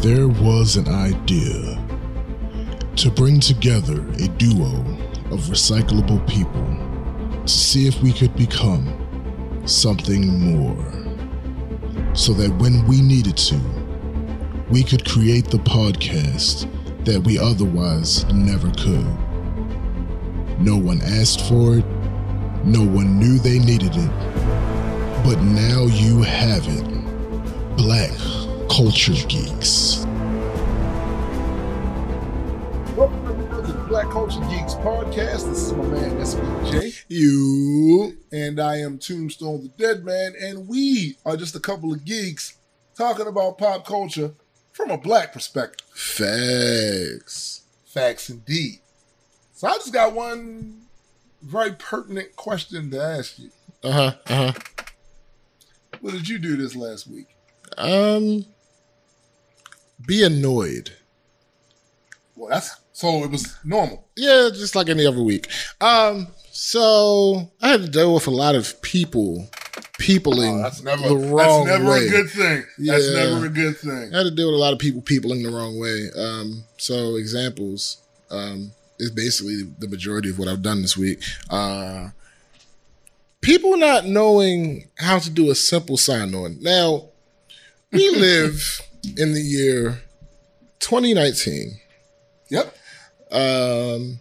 There was an idea to bring together a duo of recyclable people to see if we could become something more. So that when we needed to, we could create the podcast that we otherwise never could. No one asked for it, no one knew they needed it, but now you have it. Black Culture Geeks. Welcome everyone to the Black Culture Geeks podcast. This is my man SBJ, You. and I am Tombstone the Dead Man, and we are just a couple of geeks talking about pop culture from a black perspective. Facts. Facts indeed. So I just got one very pertinent question to ask you. Uh huh. Uh huh. What did you do this last week? Um, be annoyed. Well, that's so it was normal. Yeah, just like any other week. Um, so I had to deal with a lot of people, peopling Oh, that's never the wrong that's never way. a good thing. Yeah, That's never a good thing. I had to deal with a lot of people peopling the wrong way. Um, so examples um, is basically the majority of what I've done this week. Uh, people not knowing how to do a simple sign on. Now, we live in the year 2019. Yep. Um,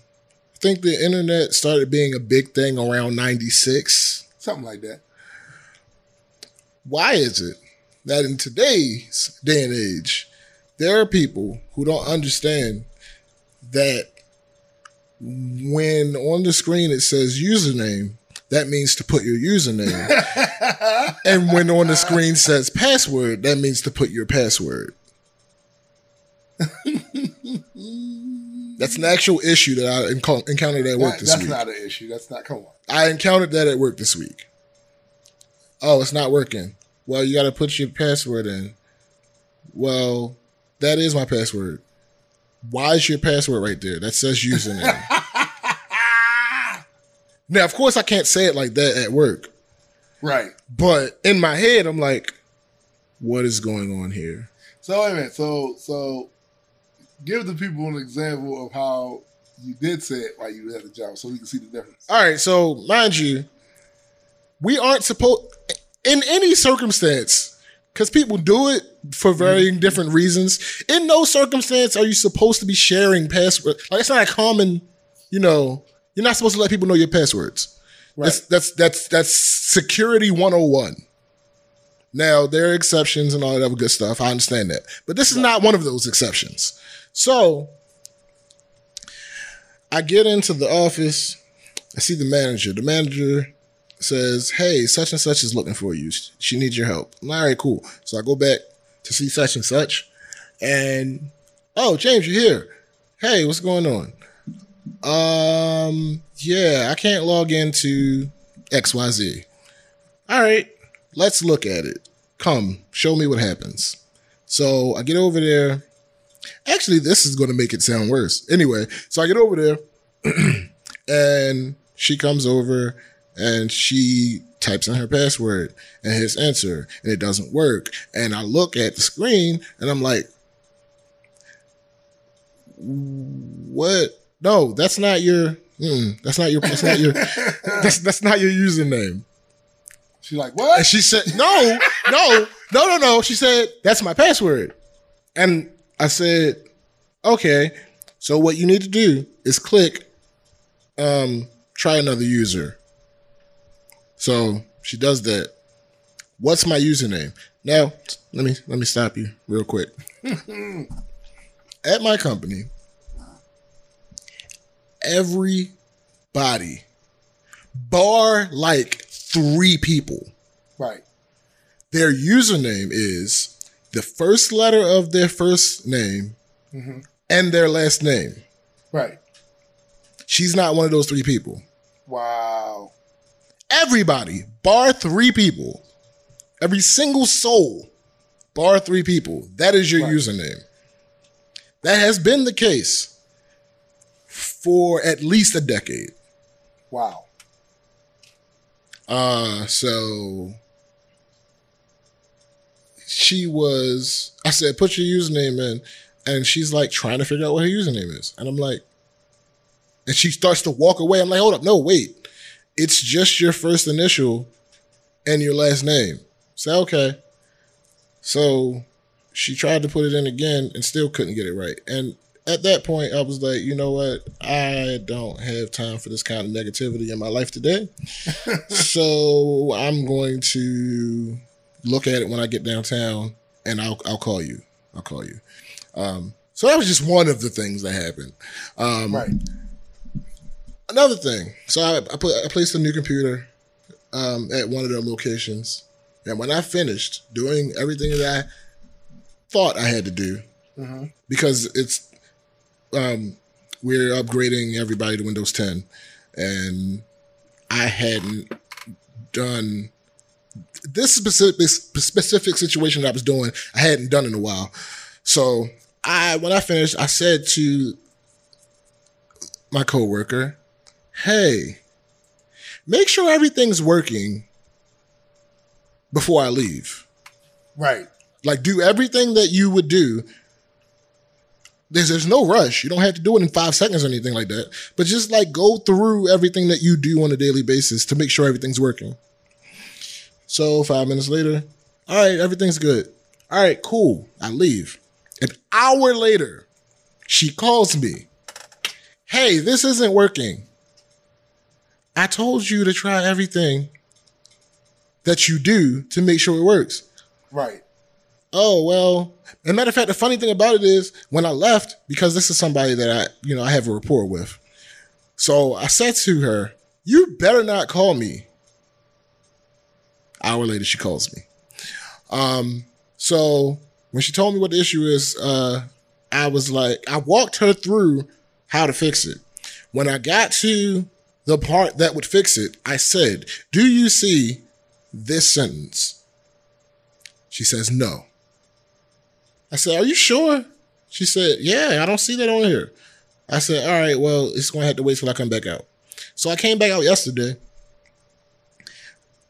I think the internet started being a big thing around 96. Something like that. Why is it that in today's day and age, there are people who don't understand that when on the screen it says username, that means to put your username. and when on the screen says password, that means to put your password. That's an actual issue that I enco- encountered at work That- this that's week. That's not an issue. That's not come on. I encountered that at work this week. Oh, it's not working. Well, you got to put your password in. Well, that is my password. Why is your password right there? That says username. now, of course, I can't say it like that at work, Right. but in my head, I'm like, what is going on here? So wait a minute. So so give the people an example of how you did say it while you had the job, so we can see the difference. All right, so mind you, we aren't supposed in any circumstance because people do it for varying mm-hmm. different reasons. In no circumstance are you supposed to be sharing password. Like it's not a common, you know, you're not supposed to let people know your passwords. That's that's that's that's security 101. Now there are exceptions and all that other good stuff. I understand that, but this is not one of those exceptions. So I get into the office. I see the manager. The manager says, Hey, such and such is looking for you. She needs your help. I'm like, All right, cool. So I go back to see such and such. And, oh, James, you're here. Hey, what's going on? Um, yeah, I can't log into XYZ. All right, let's look at it. Come, show me what happens. So I get over there. Actually, this is going to make it sound worse. Anyway, so I get over there and she comes over and she types in her password and hits enter and it doesn't work. And I look at the screen and I'm like, what? No, that's not your, mm, that's not your, that's not your, that's, that's not your username. She's like, what? And she said, no, no, no, no, no. She said, that's my password. And I said, okay. So what you need to do is click, um, try another user. So she does that. What's my username? Now, let me, let me stop you real quick. At my company, everybody, bar like three people, right. their username is the first letter of their first name mm-hmm. and their last name. Right. She's not one of those three people. Wow. Everybody, bar three people, every single soul, bar three people. That is your Right. username. That has been the case for at least a decade. Wow. Uh, so she was. I said, put your username in, and she's like trying to figure out what her username is, and I'm like, and she starts to walk away. I'm like, hold up, no, wait, it's just your first initial and your last name. Say okay. So she tried to put it in again and still couldn't get it right. And at that point, I was like, you know what? I don't have time for this kind of negativity in my life today. so I'm going to look at it when I get downtown and I'll, I'll call you. I'll call you. Um, so that was just one of the things that happened. Um, Right. Another thing. So I, I, put, I placed a new computer um, at one of their locations. And when I finished doing everything that I thought I had to do, Mhm. because it's um, we're upgrading everybody to Windows 10, and I hadn't done this specific specific situation that I was doing. I hadn't done in a while, so I when I finished, I said to my coworker, "Hey, make sure everything's working before I leave." Right. Like do everything that you would do. There's there's no rush. You don't have to do it in five seconds or anything like that. But just like go through everything that you do on a daily basis to make sure everything's working. So five minutes later, all right, everything's good. All right, cool. I leave. An hour later, she calls me. Hey, this isn't working. I told you to try everything that you do to make sure it works Right. Oh well as a matter of fact the funny thing about it is when i left because this is somebody that i you know i have a rapport with. So i said to her you better not call me. Hour later she calls me. Um so when she told me what the issue is uh i was like i walked her through how to fix it. When i got to the part that would fix it i said do you see this sentence? She says, no. I said, are you sure? She said, yeah, I don't see that on here. I said, all right, well, it's going to have to wait till I come back out. So I came back out yesterday.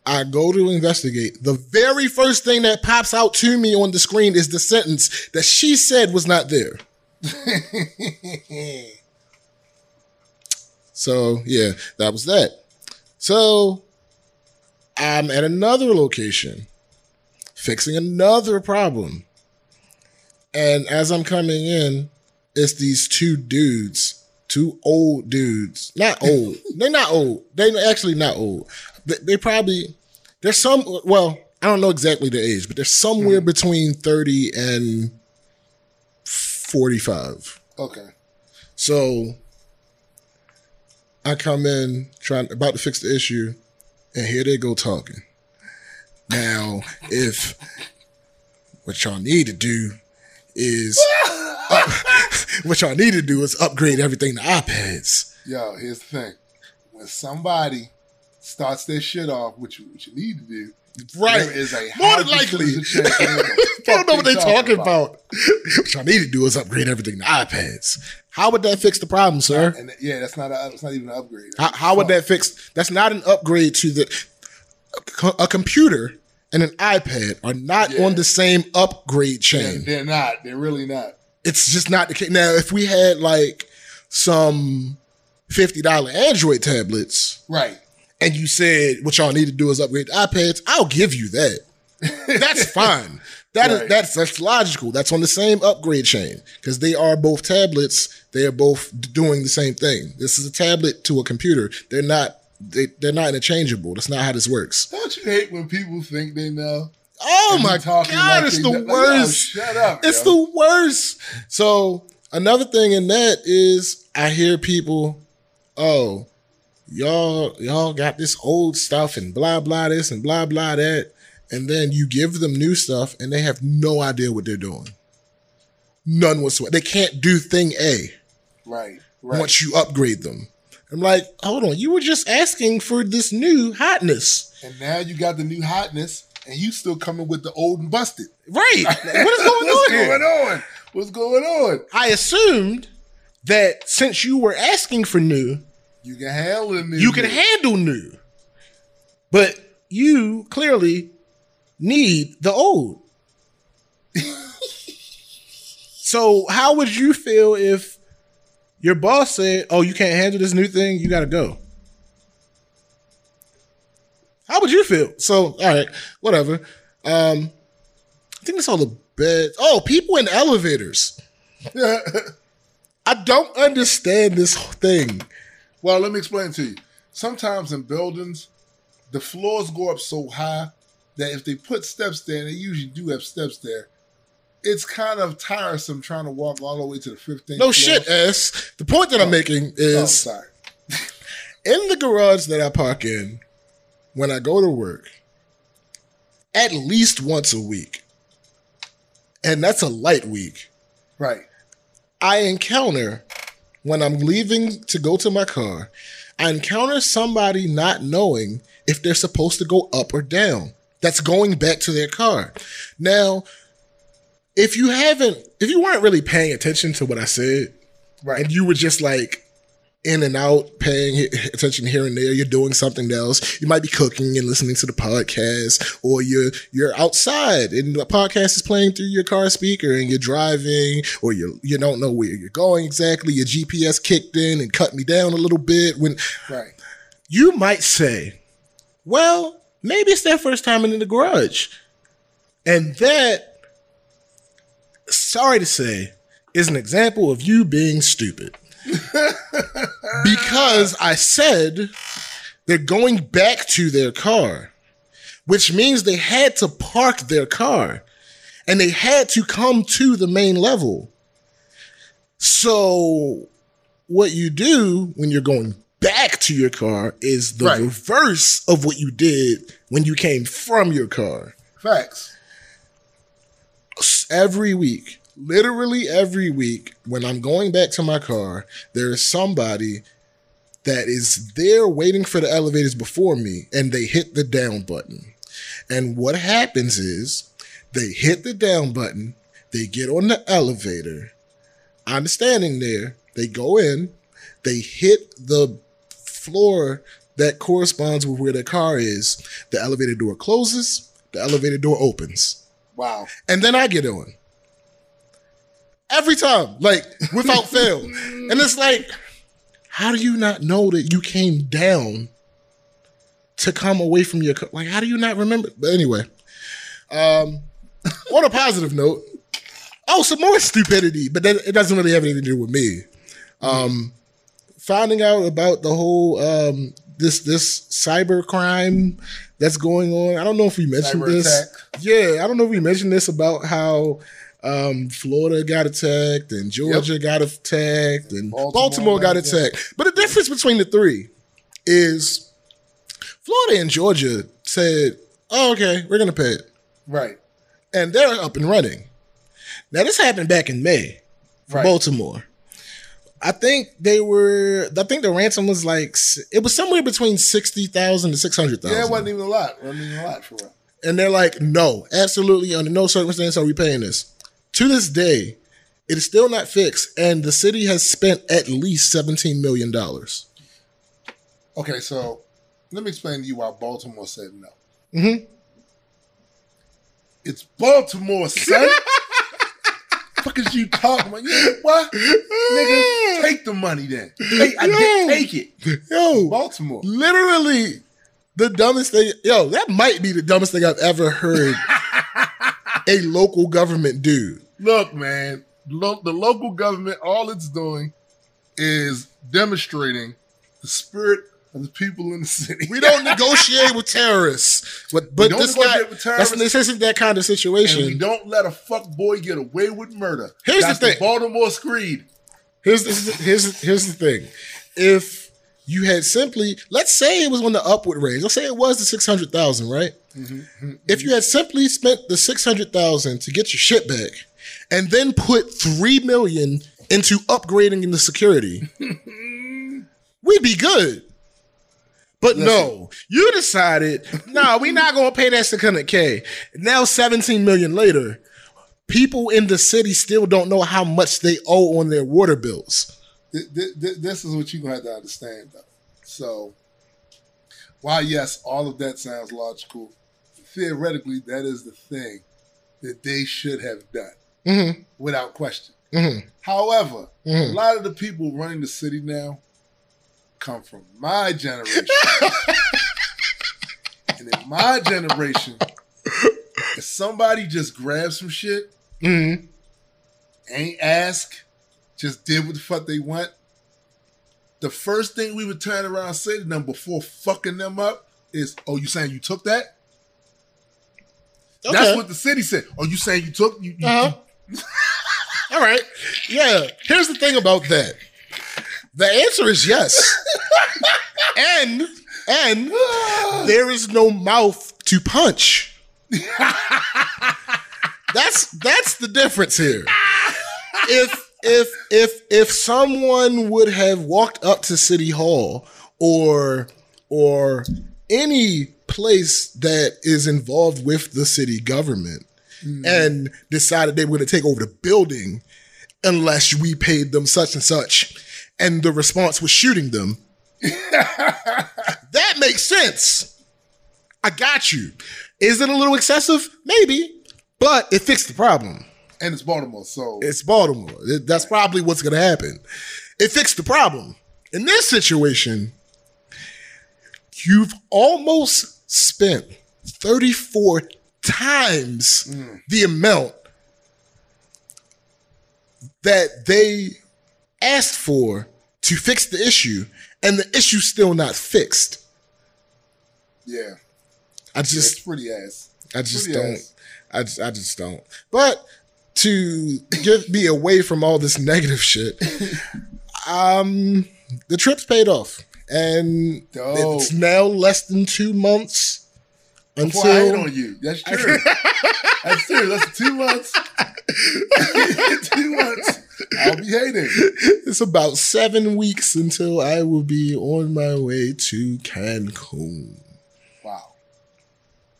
I go to investigate. The very first thing that pops out to me on the screen is the sentence that she said was not there. So, yeah, that was that. So, I'm at another location fixing another problem. And as I'm coming in, it's these two dudes, two old dudes. Not old. they're not old. They're actually not old. They, they probably, there's some, well, I don't know exactly the age, but they're somewhere mm-hmm. between 30 and 45. Okay. So I come in trying about to fix the issue, and here they go talking. Now, if what y'all need to do is what y'all need to do is upgrade everything to iPads. Yo, here's the thing. When somebody starts their shit off, which you, what you need to do, Right. there is a More than likely. percentage chance they know the They don't know what they they're talking about. what y'all need to do is upgrade everything to iPads. How would that fix the problem, sir? And yeah, that's not a, that's not even an upgrade. How, how would that fix? That's not an upgrade to the a computer and an iPad are not Yeah. on the same upgrade They're, chain. they're not. They're really not. It's just not the case. Now, if we had like some fifty dollar Android tablets, Right. and you said what y'all need to do is upgrade iPads, I'll give you that. That's fine. That is Right. that's that's logical. That's on the same upgrade chain because they are both tablets. They are both doing the same thing. This is a tablet to a computer. They're not. They, they're not interchangeable. That's not how this works. Don't you hate when people think they know? Oh my god, like it's the know- like, worst. shut up. It's yo. the worst. So another thing in that is I hear people, oh, y'all, y'all got this old stuff and blah blah this and blah blah that, and then you give them new stuff and they have no idea what they're doing. None whatsoever. They can't do thing A right. Right. once you upgrade them. I'm like, hold on, you were just asking for this new hotness. and now you got the new hotness, and you still coming with the old and busted. Right. What is going What's on here? going on? What's going on? I assumed that since you were asking for new, You can handle new. you can handle new. But you clearly need the old. so how would you feel if your boss said, "Oh, you can't handle this new thing. You got to go." How would you feel? So, all right, whatever. Um, I think that's all the bed. Oh, people in elevators. I don't understand this thing. Well, let me explain to you. Sometimes in buildings, the floors go up so high that if they put steps there, and they usually do have steps there, it's kind of tiresome trying to walk all the way to the 15th. No shit, S. The point that I'm oh. making Oh, is sorry. in the garage that I park in when I go to work, at least once a week, and that's a light week, Right. I encounter when I'm leaving to go to my car, I encounter somebody not knowing if they're supposed to go up or down. That's going back to their car. Now, if you haven't, if you weren't really paying attention to what I said, Right. and you were just like in and out, paying attention here and there. You're doing something else. You might be cooking and listening to the podcast, or you're you're outside and the podcast is playing through your car speaker, and you're driving, or you you don't know where you're going exactly. Your GPS kicked in and cut me down a little bit. When right. you might say, "Well, maybe it's their first time in the garage," and that, sorry to say, is an example of you being stupid because I said they're going back to their car, which means they had to park their car and they had to come to the main level. So, what you do when you're going back to your car is the Right. reverse of what you did when you came from your car Facts. Every week, literally every week, when I'm going back to my car, there is somebody that is there waiting for the elevators before me and they hit the down button. And what happens is they hit the down button, they get on the elevator. I'm standing there, they go in, they hit the floor that corresponds with where their car is. The elevator door closes, the elevator door opens Wow. and then I get on. Every time, like without fail. And it's like, how do you not know that you came down to come away from your co- like? How do you not remember? But anyway, um, on a positive note, oh, some more stupidity, but then it doesn't really have anything to do with me. Um, finding out about the whole um this this cyber crime that's going on. I don't know if we mentioned Cyber this. attack. Yeah, I don't know if we mentioned this about how um, Florida got attacked and Georgia got attacked and Baltimore, Baltimore got attacked. But the difference between the three is Florida and Georgia said, oh, okay, we're going to pay it. Right. And they're up and running. Now, this happened back in May for Right. Baltimore. I think they were, I think the ransom was like, it was somewhere between 60,000 to 600,000. Yeah, it wasn't even a lot. It wasn't even a lot for real. And they're like, no, absolutely, under no circumstance are we paying this. To this day, it is still not fixed, and the city has spent at least $17 million. Okay, so let me explain to you why Baltimore said no. Mhm. It's Baltimore, son. fuck is you talking about? Yeah, what? Nigga, take the money then. Take, I did take it. Yo, Baltimore. literally the dumbest thing. Yo, that might be the dumbest thing I've ever heard a local government do. Look, man, lo- the local government, all it's doing is demonstrating the spirit the people in the city. We don't negotiate with terrorists, but but this with that's, this isn't that kind of and situation. we don't let a fuck boy get away with murder. Here's the That's thing. Baltimore Screed. Here's the, here's here's the thing. If you had simply, let's say it was on the upward range. Let's say it was the six hundred thousand, right? Mm-hmm. If you had simply spent the six hundred thousand to get your shit back, and then put three million into upgrading the security, we'd be good. But no, you decided, no, we're not gonna pay that 600k. Now, 17 million later, people in the city still don't know how much they owe on their water bills. Th- th- th- this is what you're gonna have to understand, though. So, while yes, all of that sounds logical, theoretically, that is the thing. that they should have done Mm-hmm. without question. Mm-hmm. However, a Mm-hmm. lot of the people running the city now come from my generation. and in my generation, if somebody just grabbed some shit, Mm-hmm. ain't ask, just did what the fuck they want, the first thing we would turn around and say to them before fucking them up is, Oh, you saying you took that? Okay. That's what the city said. Oh, you saying you took you, you- Uh-huh. All right. Yeah. Here's the thing about that. The answer is yes. and and ah. there is no mouth to punch. that's that's the difference here. If if if if someone would have walked up to City Hall or or any place that is involved with the city government hmm. and decided they were going to take over the building unless we paid them such and such, and the response was shooting them. that makes sense. I got you. Is it a little excessive? Maybe, but it fixed the problem. and it's Baltimore, so It's Baltimore. That's probably what's going to happen. It fixed the problem. In this situation, you've almost spent 34 times mm. the amount that they asked for to fix the issue, and the issue's still not fixed. yeah, I just it's pretty ass. I just Pretty don't. ass. I just, I just don't. But to get me away from all this negative shit, um, the trip's paid off, and Dope. it's now less than two months Before I hate until on you. That's true. That's true. That's two months. two months. I'll be hating. it's about seven weeks until I will be on my way to Cancun. Wow.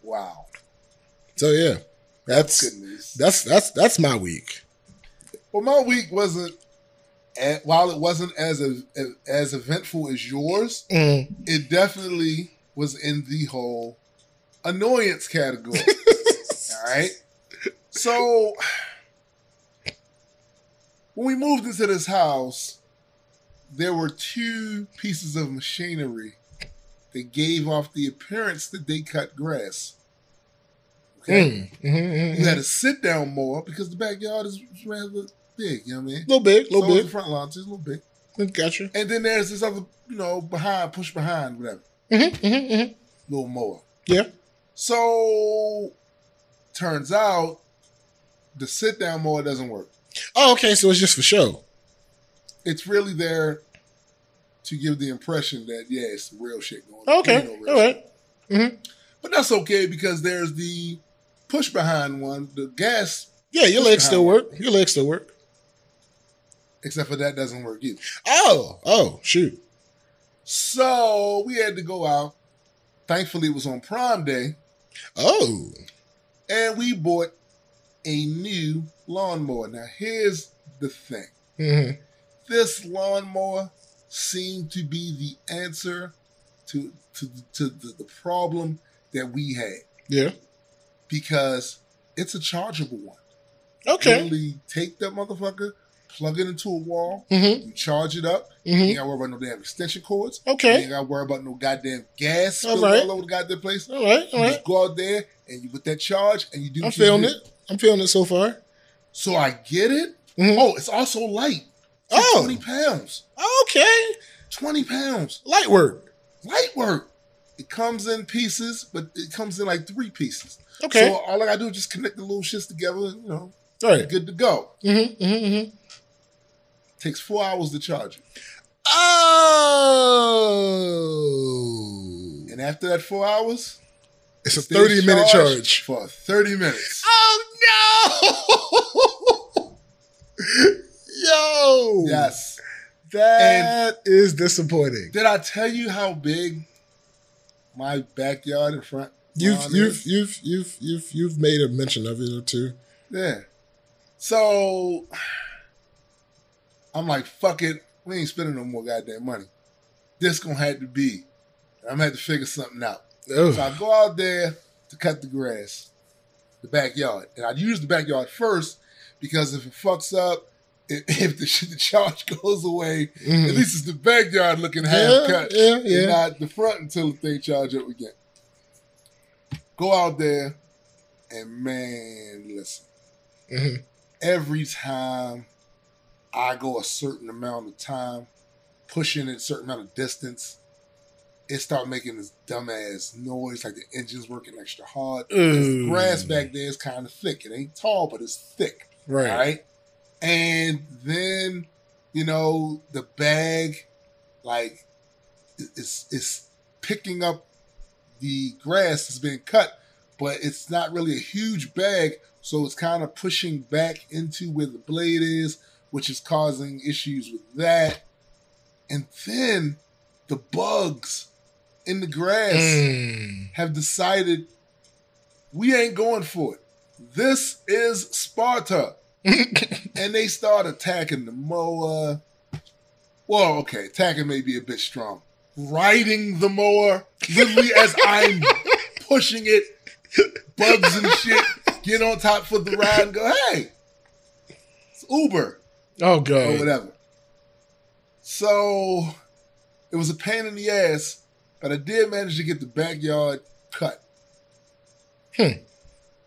Wow. So yeah, that's Good news. that's that's that's my week. Well, my week wasn't, while it wasn't as as eventful as yours, Mm. it definitely was in the whole annoyance category. All right. So when we moved into this house, there were two pieces of machinery that gave off the appearance that they cut grass. Okay. Mm. Mhm, You mhm. had to sit down more because the backyard is rather big, you know what I mean? little big, So little is the big. front lawn, just a little big. Gotcha. And then there's this other, you know, behind, push behind, whatever, hmm hmm hmm little mower. Yeah. So turns out the sit down mower doesn't work. Oh, okay. So it's just for show. It's really there to give the impression that yeah, it's real shit going on. Okay. No All right. Mm-hmm. But that's okay because there's the push behind one, the gas, Yeah, your legs still behind. work. Your legs still work. except for that doesn't work either. Oh, oh, shoot. So we had to go out. Thankfully, it was on Prime Day, Oh, and we bought a new lawnmower. Now, here's the thing hmm this lawnmower seemed to be the answer to, to, to the, the problem that we had yeah. because it's a chargeable one. Okay. Literally take that motherfucker, plug it into a wall, Mm-hmm. you charge it up. You ain't Mm-hmm. gotta worry about no damn extension cords. Okay. You ain't gotta worry about no goddamn gas All all over the goddamn place. All right. All You right. just go out there and you with that charge and you do. I'm feeling it. I'm feeling it so far. So I get it. Mhm. Oh, it's also light. It's like Oh. twenty pounds. Okay. Twenty pounds. Light work. Light work. It comes in pieces, but it comes in like three pieces. Okay. So all I gotta do is just connect the little shits together. You know, All right. good to go. Mm-hmm. Mm-hmm. mm-hmm. Takes four hours to charge it, Oh. and after that four hours, It's a stays 30 minute charge. for thirty minutes. Oh no! Yo. Yes. That is disappointing. Did I tell you how big my backyard in front? You've you've is? you've you've you've you've made a mention of it or two. Yeah. So I'm like, fuck it. We ain't spending no more goddamn money. This gonna have to be. I'm gonna have to figure something out. So Oh. I go out there to cut the grass. The backyard. And I use the backyard first because if it fucks up, if, if the, the charge goes away, Mhm. at least it's the backyard looking half Yeah, cut, yeah, and not the front until the thing charge up again. Go out there, and man, listen. Mhm. Every time I go a certain amount of time, pushing a certain amount of distance, it start making this dumbass noise like the engine's working extra hard. the mm. grass back there is kind of thick. It ain't tall, but it's thick. Right. Right. And then, you know, the bag, like, it's, it's picking up the grass that's been cut, but it's not really a huge bag. So it's kind of pushing back into where the blade is, which is causing issues with that. And then the bugs in the grass Mm. have decided we ain't going for it. This is Sparta. and they start attacking the mower. Well, okay, attacking may be a bit strong. Riding the mower, literally as I'm pushing it, bugs and shit get on top for the ride and go, hey, it's Uber oh or god. whatever. So it was a pain in the ass, but I did manage to get the backyard cut. Hmm.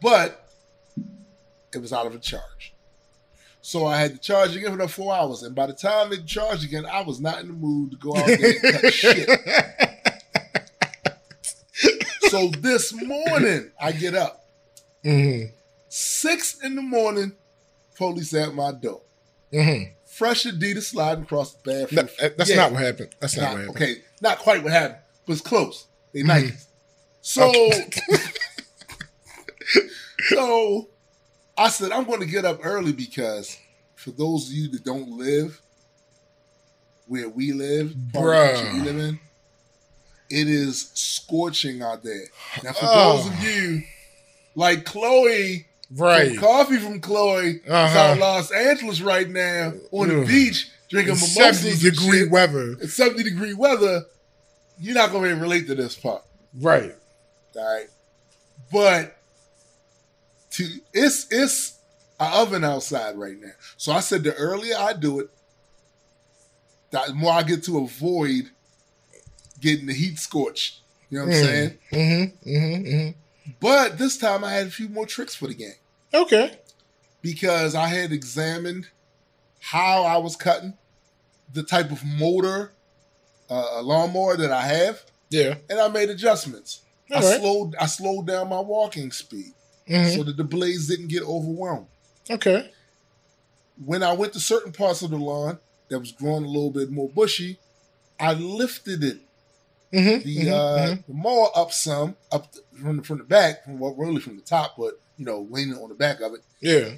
But it was out of a charge. So I had to charge again for another four hours. And by the time it charged again, I was not in the mood to go out there and cut shit. So this morning, I get up. Mhm. Six in the morning, police at my door. Mhm. Fresh Adidas sliding across the No, bathroom. uh, that's Yeah. not what happened. That's not Not- what happened. okay, not quite what happened, but it's close. They Mhm. Nikes. So, Okay. so I said I'm going to get up early because for those of you that don't live where we live, part of the country we Bruh. live in, it is scorching out there. Now, for Oh. those of you like Chloe, Right. from coffee from Chloe, is Uh-huh. out in Los Angeles right now on the Ugh. beach drinking mimosas 70 and degree shit. weather. It's 70 degree weather. You're not going to relate to this part. Right. All right. But to it's it's an oven outside right now. So I said the earlier I do it, the more I get to avoid getting the heat scorched. You know what I'm Mm. saying? Mm-hmm. Mm-hmm. mm-hmm. But this time I had a few more tricks for the game Okay. because I had examined how I was cutting, the type of motor, uh, lawnmower that I have, Yeah. and I made adjustments. I All right. slowed I slowed down my walking speed. Mhm. so that the blades didn't get overwhelmed. Okay. When I went to certain parts of the lawn that was growing a little bit more bushy, I lifted it, Mm-hmm. the uh, the mower up some, up the, from the, from the back, from what really from the top, but you know, leaning on the back of it, Yeah.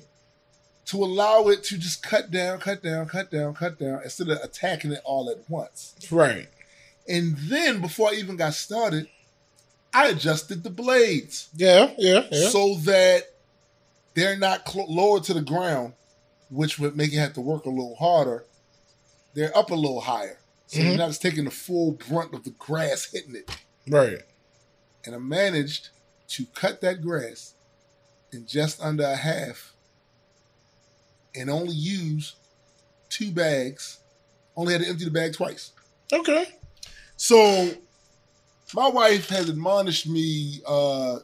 To allow it to just cut down, cut down, cut down, cut down, instead of attacking it all at once. Right. And then before I even got started, I adjusted the blades. Yeah. Yeah. Yeah. so that they're not cl- lower to the ground, which would make you have to work a little harder. They're up a little higher, so Mhm. you're not just taking the full brunt of the grass hitting it. right. And I managed to cut that grass in just under a half, and only use two bags. Only had to empty the bag twice. Okay. So, my wife has admonished me uh,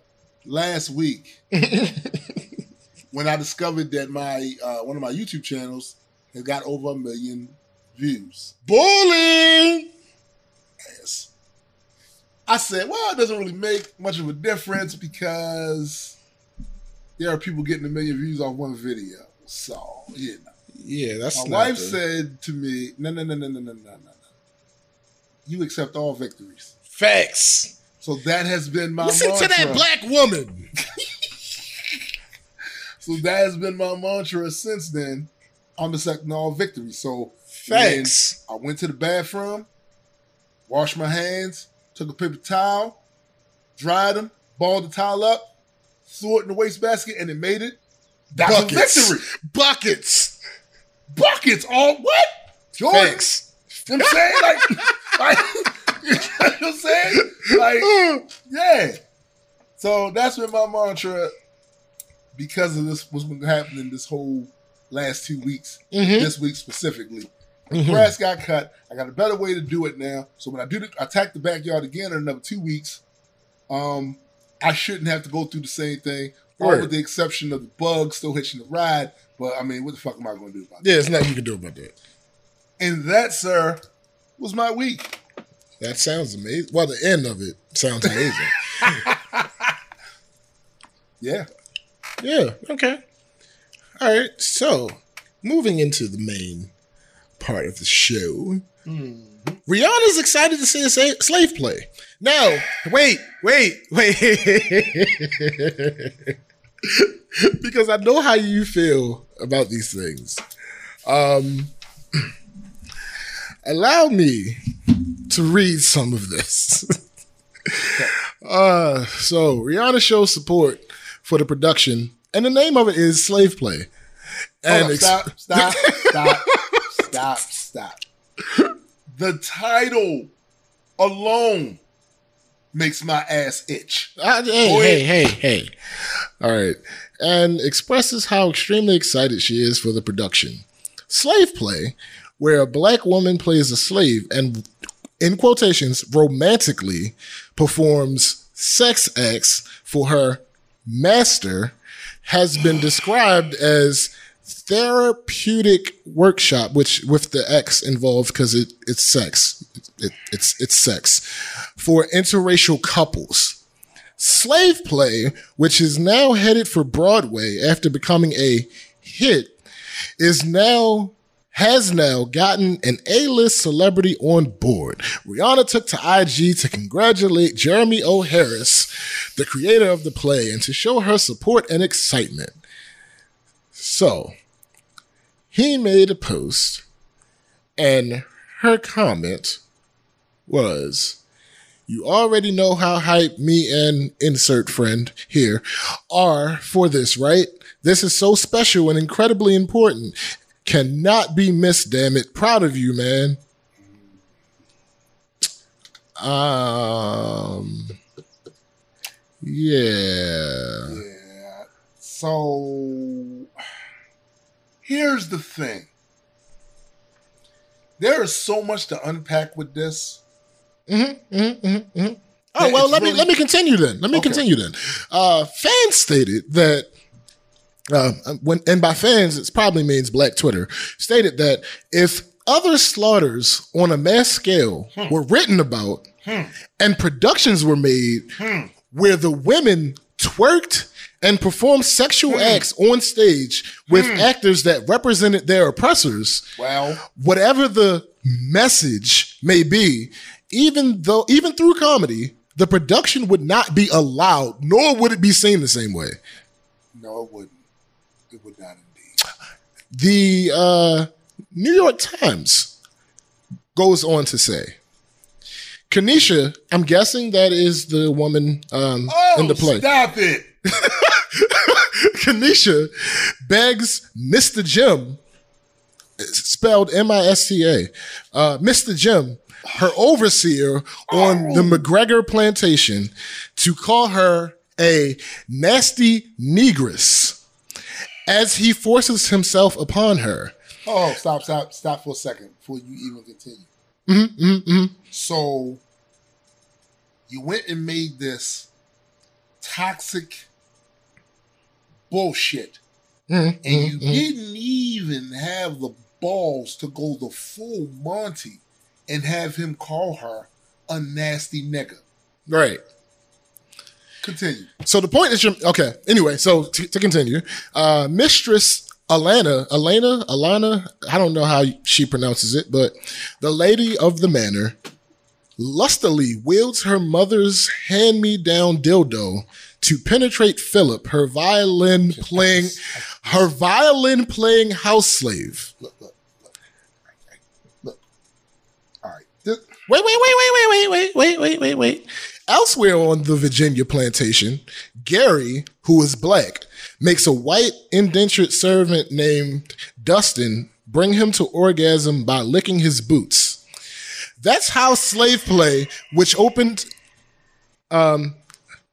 last week when I discovered that my uh, one of my YouTube channels has got over a million views. Bullying. Yes. I said, well, it doesn't really make much of a difference because there are people getting a million views off one video. So you know. Yeah, that's my wife the... said to me, "No, no, no, no, no, no, no, no. You accept all victories. Facts. So that has been my listen mantra. to that black woman. so that has been my mantra since then. I'm accepting all victories. So facts. I went to the bathroom, washed my hands, took a paper towel, dried them, balled the towel up, threw it in the wastebasket, and it made it. Buckets. victory. Buckets. Buckets. All what? Jordan. You know what I'm saying? Like, like you know what I'm saying? Like, yeah. So that's been my mantra. because of this what's been happening this whole last two weeks, Mhm. this week specifically. Mhm. Grass got cut. I got a better way to do it now. So when I do the, attack the backyard again in another two weeks, um, I shouldn't have to go through the same thing. All with the exception of the bugs still hitching the ride. But I mean, what the fuck am I going to do about it? Yeah, there's nothing you can do about that. And that, sir, was my week. That sounds amazing. Well, the end of it sounds amazing. Yeah. yeah. Okay. All right. So, moving into the main part of the show, mm-hmm. Rihanna's excited to see a sa- slave play. Now, wait, wait, wait. because I know how you feel about these things. Um, allow me to read some of this. uh, so, Rihanna shows support for the production, and the name of it is Slave Play. And up, ex- stop, stop, stop, stop, stop. The title alone makes my ass itch. Uh, hey, Go hey, hey, hey. All right. And expresses how extremely excited she is for the production. Slave play, where a black woman plays a slave and, in quotations, romantically performs sex acts for her master, has been described as therapeutic workshop, which with the X involved because it, it's sex. It, it's it's sex for interracial couples. Slave Play, which is now headed for Broadway after becoming a hit, is now has now gotten an A-list celebrity on board. Rihanna took to IG to congratulate Jeremy O. Harris, the creator of the play, and to show her support and excitement. So, he made a post, and her comment was, you already know how hype me and insert friend here are for this, right? This is so special and incredibly important. Cannot be missed, damn it. Proud of you, man. Um, yeah. Yeah. So here's the thing. There is so much to unpack with this. Mm-hmm, mm-hmm, mm-hmm. Oh well, let me let me continue then. Let me Okay. continue then. Uh, fans stated that uh, when and by fans it probably means Black Twitter stated that if other slaughters on a mass scale Hmm. were written about and productions were made Hmm. where the women twerked and performed sexual Hmm. acts on stage with actors that represented their oppressors, Well, whatever the message may be, even though even through comedy, the production would not be allowed, nor would it be seen the same way. no, it wouldn't. It would not indeed. The uh, New York Times goes on to say, Kaneisha, I'm guessing that is the woman um, Oh, in the play. stop it. Kaneisha begs Mr. Jim, spelled M I S T A, uh, Mr. Jim, her overseer on the McGregor plantation, to call her a nasty negress as he forces himself upon her. Oh, stop, stop, stop for a second before you even continue. Mm-hmm, mm-hmm. So you went and made this toxic bullshit, mm-hmm, and you didn't even have the balls to go the full Monty and have him call her a nasty nigga. Right. Continue. So the point is, you're- okay. Anyway, so to, to continue, uh, Mistress Alana, Alana, Alana, I don't know how she pronounces it, but the lady of the manor lustily wields her mother's hand-me-down dildo to penetrate Philip, her violin playing, her violin playing house slave. Look. Look. All right. This- Wait, wait, wait, wait, wait, wait, wait, wait, wait, wait. Elsewhere on the Virginia plantation, Gary, who is black, makes a white indentured servant named Dustin bring him to orgasm by licking his boots. That's how slave play, which opened, um,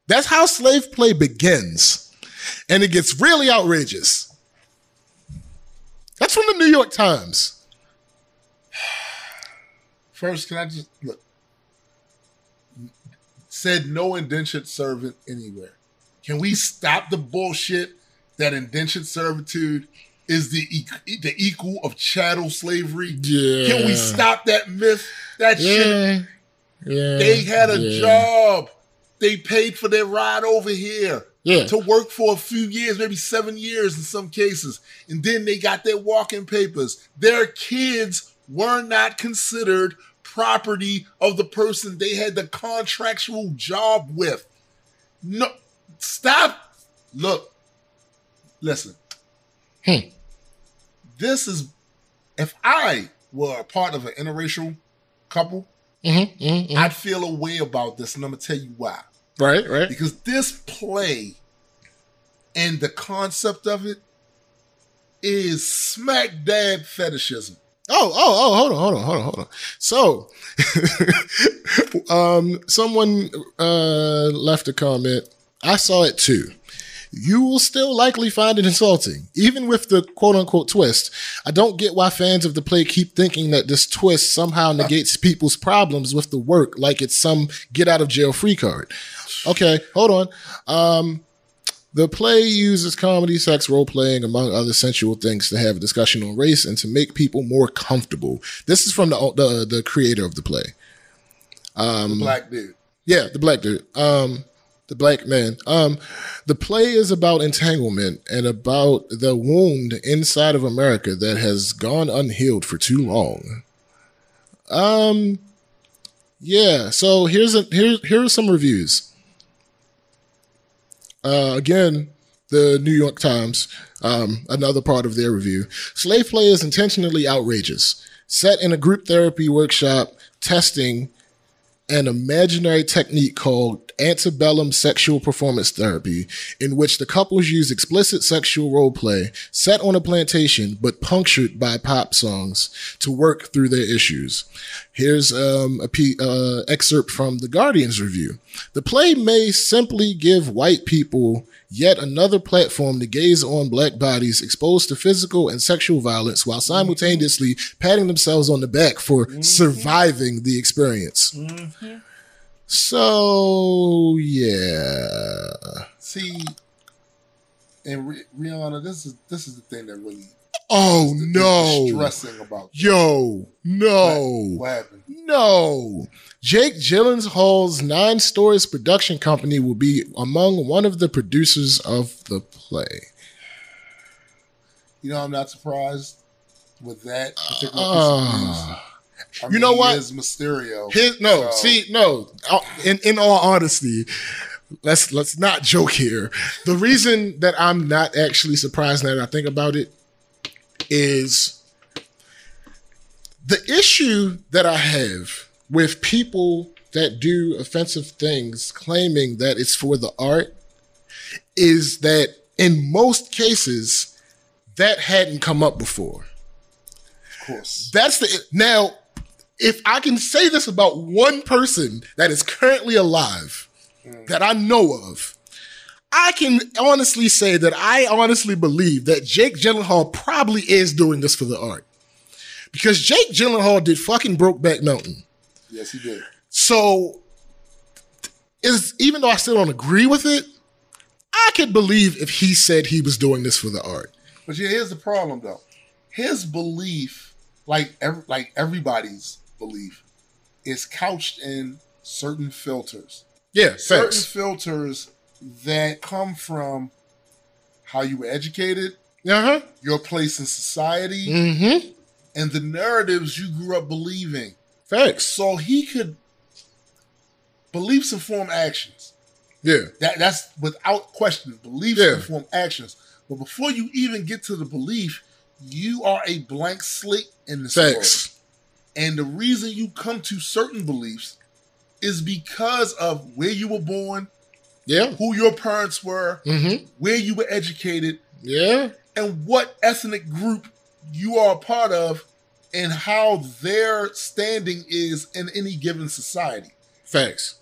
that's how slave play begins. and it gets really outrageous. That's from the New York Times. First, can I just look? Said no indentured servant anywhere. Can we stop the bullshit that indentured servitude is the e- the equal of chattel slavery? Yeah. Can we stop that myth? That shit. Yeah. Yeah. They had a yeah. job. They paid for their ride over here Yeah. to work for a few years, maybe seven years in some cases. And then they got their walking papers. Their kids were not considered property of the person they had the contractual job with. No, stop. Look, listen. Hmm. This is, if I were a part of an interracial couple, Mhm, mhm, mhm. I'd feel a way about this, and I'm gonna tell you why. Right, right. Because this play and the concept of it is smack dab fetishism. Oh, oh, oh, hold on, hold on, hold on, hold on. So, um, someone uh, left a comment. I saw it too. You will still likely find it insulting, even with the quote unquote twist. I don't get why fans of the play keep thinking that this twist somehow negates people's problems with the work, like it's some get out of jail free card. Okay, hold on. Um, the play uses comedy, sex, role playing, among other sensual things, to have a discussion on race and to make people more comfortable. This is from the the, the creator of the play. Um, Black dude. yeah, the black dude. Um, the black man. Um, the play is about entanglement and about the wound inside of America that has gone unhealed for too long. Um, yeah. So here's a here here are some reviews. Uh, again, the New York Times, um, another part of their review. Slave play is intentionally outrageous. Set in a group therapy workshop, testing an imaginary technique called antebellum sexual performance therapy, in which the couples use explicit sexual role play set on a plantation but punctured by pop songs to work through their issues. Here's um, a p- uh, excerpt from the Guardian's review. The play may simply give white people yet another platform to gaze on black bodies exposed to physical and sexual violence while simultaneously patting themselves on the back for surviving the experience. So, yeah. See, and Ri- Rihanna, this is this is the thing that really Oh, is no. distressing about. Yo, no. What happened? No. Jake Gyllenhaal's Nine Stories production company will be among one of the producers of the play. You know, I'm not surprised with that particular piece of Uh, news. I you mean, know what? Is Mysterio. his, no, So- see, no. Uh, In in all honesty, let's let's not joke here. The reason that I'm not actually surprised now that I think about it is the issue that I have with people that do offensive things claiming that it's for the art is that in most cases that hadn't come up before. Of course. That's the now. If I can say this about one person that is currently alive hmm. that I know of, I can honestly say that I honestly believe that Jake Gyllenhaal probably is doing this for the art. Because Jake Gyllenhaal did fucking Brokeback Mountain. Yes, he did. So is even though I still don't agree with it, I could believe if he said he was doing this for the art. But yeah, here's the problem though. His belief, like like everybody's belief, is couched in certain filters. Yeah, Certain filters that come from how you were educated, Uh-huh. your place in society, Mm-hmm. and the narratives you grew up believing. Facts. So he could beliefs inform actions. Yeah. That that's without question. Beliefs Yeah. inform actions. But before you even get to the belief, you are a blank slate in the. Facts. And the reason you come to certain beliefs is because of where you were born, Yeah. who your parents were, Mm-hmm. where you were educated, Yeah. and what ethnic group you are a part of, and how their standing is in any given society. Facts.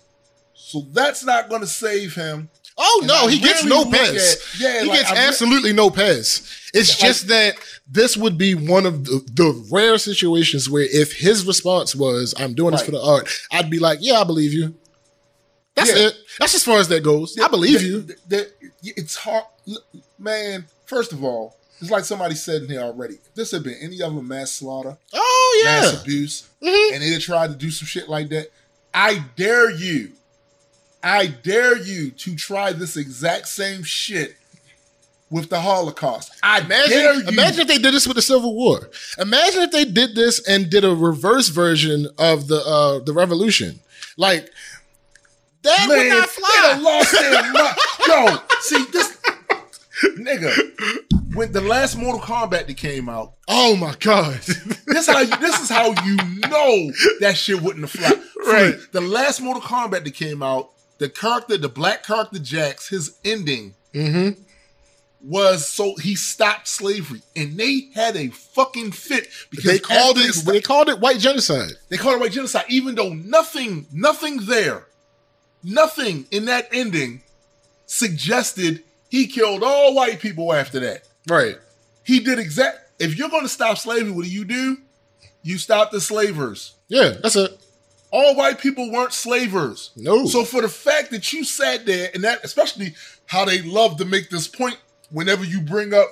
So that's not going to save him Oh And no, I he gets no pass. at- yeah, he like, gets I re- absolutely no pass. It's like- just that this would be one of the, the rare situations where if his response was, "I'm doing this for the art," I'd be like, "Yeah, I believe you." That's Yeah. it. That's as far as that goes. I believe The- you. the- the- it's hard, man. First of all, it's like somebody said in here already. If this had been any other mass slaughter, Oh yeah, mass abuse, Mhm. and they had tried to do some shit like that, I dare you, I dare you to try this exact same shit with the Holocaust. I Imagine, imagine if they did this with the Civil War. Imagine if they did this and did a reverse version of the uh, the Revolution. Like that would Man, not they fly. done lost their mind. Yo, see this nigga. When the last Mortal Kombat that came out, Oh my god! this how you, this is how you know that shit wouldn't have fly. Right. The last Mortal Kombat that came out, the character, the black character Jax, his ending mm-hmm. Was so he stopped slavery, and they had a fucking fit because They called it. They called it white genocide. They called it white genocide, even though nothing, nothing there, nothing in that ending suggested he killed all white people after that. Right. He did exact. If you're going to stop slavery, what do you do? You stop the slavers. Yeah, that's it. All white people weren't slavers. No. So for the fact that you sat there and that, especially how they love to make this point whenever you bring up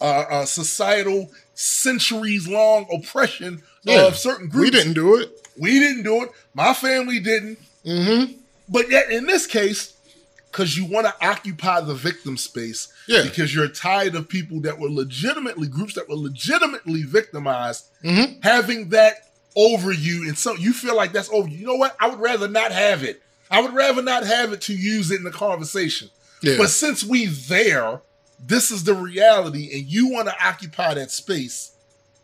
uh, uh, societal centuries long oppression Yeah. of certain groups. we didn't do it. We didn't do it. My family didn't. Mm-hmm. But yet, in this case, because you want to occupy the victim space, Yeah. because you're tired of people that were legitimately groups that were legitimately victimized, Mm-hmm. having that over you, and so you feel like that's over you. You know what? I would rather not have it. I would rather not have it to use it in the conversation. Yeah. But since we there, this is the reality, and you want to occupy that space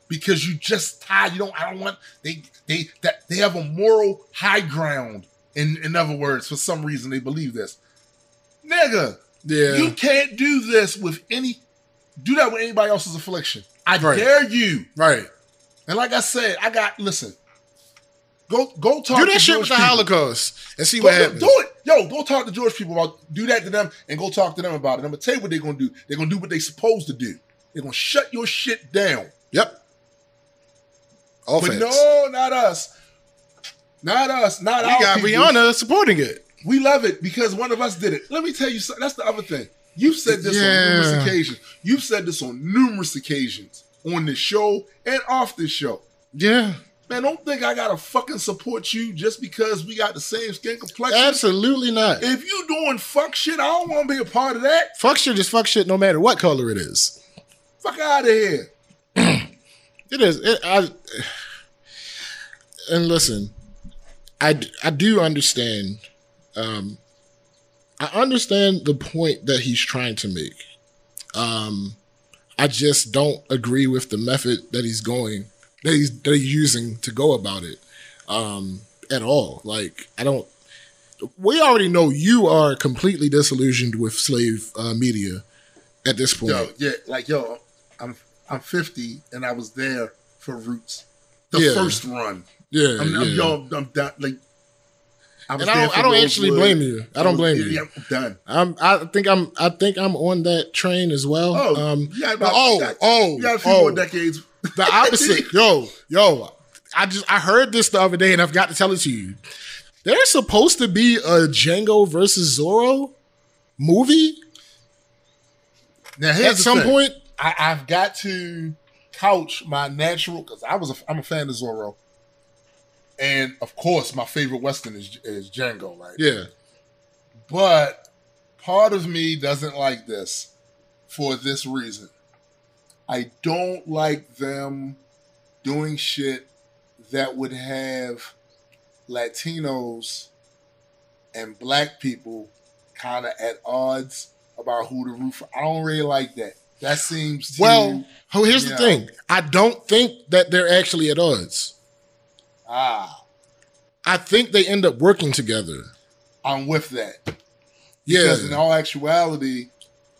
because you just tired. You don't. I don't want. They they that they have a moral high ground. In in other words, for some reason they believe this. Nigga, yeah. you can't do this with any. Do that with anybody else's affliction. I Right. dare you. right. And like I said, I got listen. Go go talk Do to that shit Jewish with the people. Holocaust and see Go- what happens. do it. Yo, go talk to Jewish people about do that to them and go talk to them about it. I'm gonna tell you what they're gonna do. They're gonna do what they're supposed to do. They're gonna shut your shit down. Yep. Offense. But no, not us. Not us. Not us. we our got people. Rihanna supporting it. We love it because one of us did it. Let me tell you something. That's the other thing. You've said this on numerous occasions. You've said this on numerous occasions on this show and off this show. Yeah. Man, don't think I gotta fucking support you just because we got the same skin complexion. Absolutely not. If you doing fuck shit, I don't want to be a part of that. Fuck shit is fuck shit no matter what color it is. Fuck out of here. It is. It, I, and listen, I I do understand. Um, I understand the point that he's trying to make. Um, I just don't agree with the method that he's going that he's that he's using to go about it um, at all. Like I don't. We already know you are completely disillusioned with slave uh, media at this point. Yo, yeah, like yo, I'm I'm 50 and I was there for Roots, the Yeah. first run. yeah, I'm, I'm yeah. yo, I'm done. Like, I And I don't- I don't actually Rosewood. blame you. I don't blame yeah, you. Yeah, I'm done. I'm, I think I'm. I think I'm on that train as well. Oh, um, yeah, about- oh, yeah, oh, You got a few oh, more decades. The opposite. yo, yo, I just I heard this the other day, and I've got to tell it to you. There's supposed to be a Django versus Zorro movie Now at some thing. point. I, I've got to couch my natural because I was a, I'm a fan of Zorro, and of course my favorite western is is Django, right? Yeah, But part of me doesn't like this for this reason. I don't like them doing shit that would have Latinos and black people kind of at odds about who to root for. I don't really like that. That seems too, well, here's the thing. I don't think that they're actually at odds. ah, I think they end up working together. I'm with that. Yeah, Because in all actuality,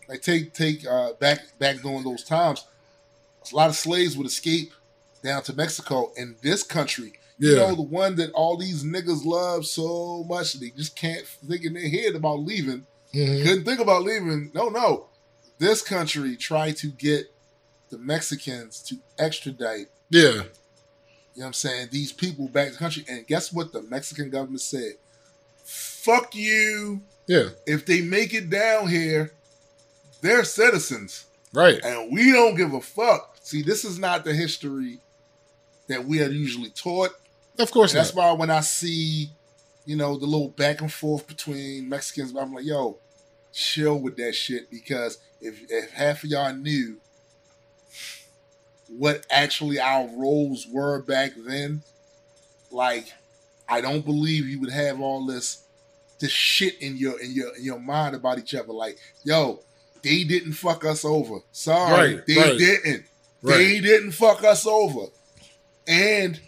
like take take uh, back back during those times, a lot of slaves would escape down to Mexico. In this country, you know, the one that all these niggas love so much, they just can't think in their head about leaving Mhm. Couldn't think about leaving. No, no. This country tried to get the Mexicans to extradite, Yeah. you know what I'm saying, these people back to the country. And guess what the Mexican government said? Fuck you. Yeah. If they make it down here, they're citizens. Right. And we don't give a fuck. See, this is not the history that we are usually taught. Of course That's why when I see, you know, the little back and forth between Mexicans, I'm like, yo, chill with that shit because if if half of y'all knew what actually our roles were back then, like, I don't believe you would have all this this shit in your in your in your mind about each other. Like, yo, they didn't fuck us over. Sorry, Right, they right. didn't. Right. They didn't fuck us over. And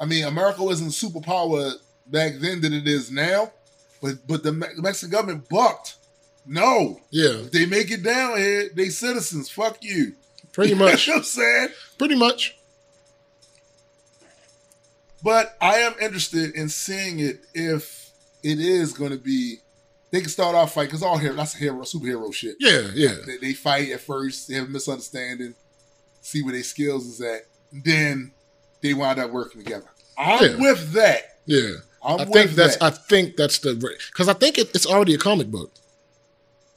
I mean, America wasn't superpower back then that it is now, but but the, Me- the Mexican government bucked. No, Yeah. if they make it down here, they citizens. Fuck you. Pretty much. You know I'm saying? Pretty much. But I am interested in seeing it if it is going to be. They can start off fight because all hero that's hero superhero shit. Yeah. Yeah. They, they fight at first, they have a misunderstanding, see where their skills is at, then they wind up working together. I'm Yeah. with that. Yeah. I'm I with think that's. that. I think that's the because I think it, it's already a comic book.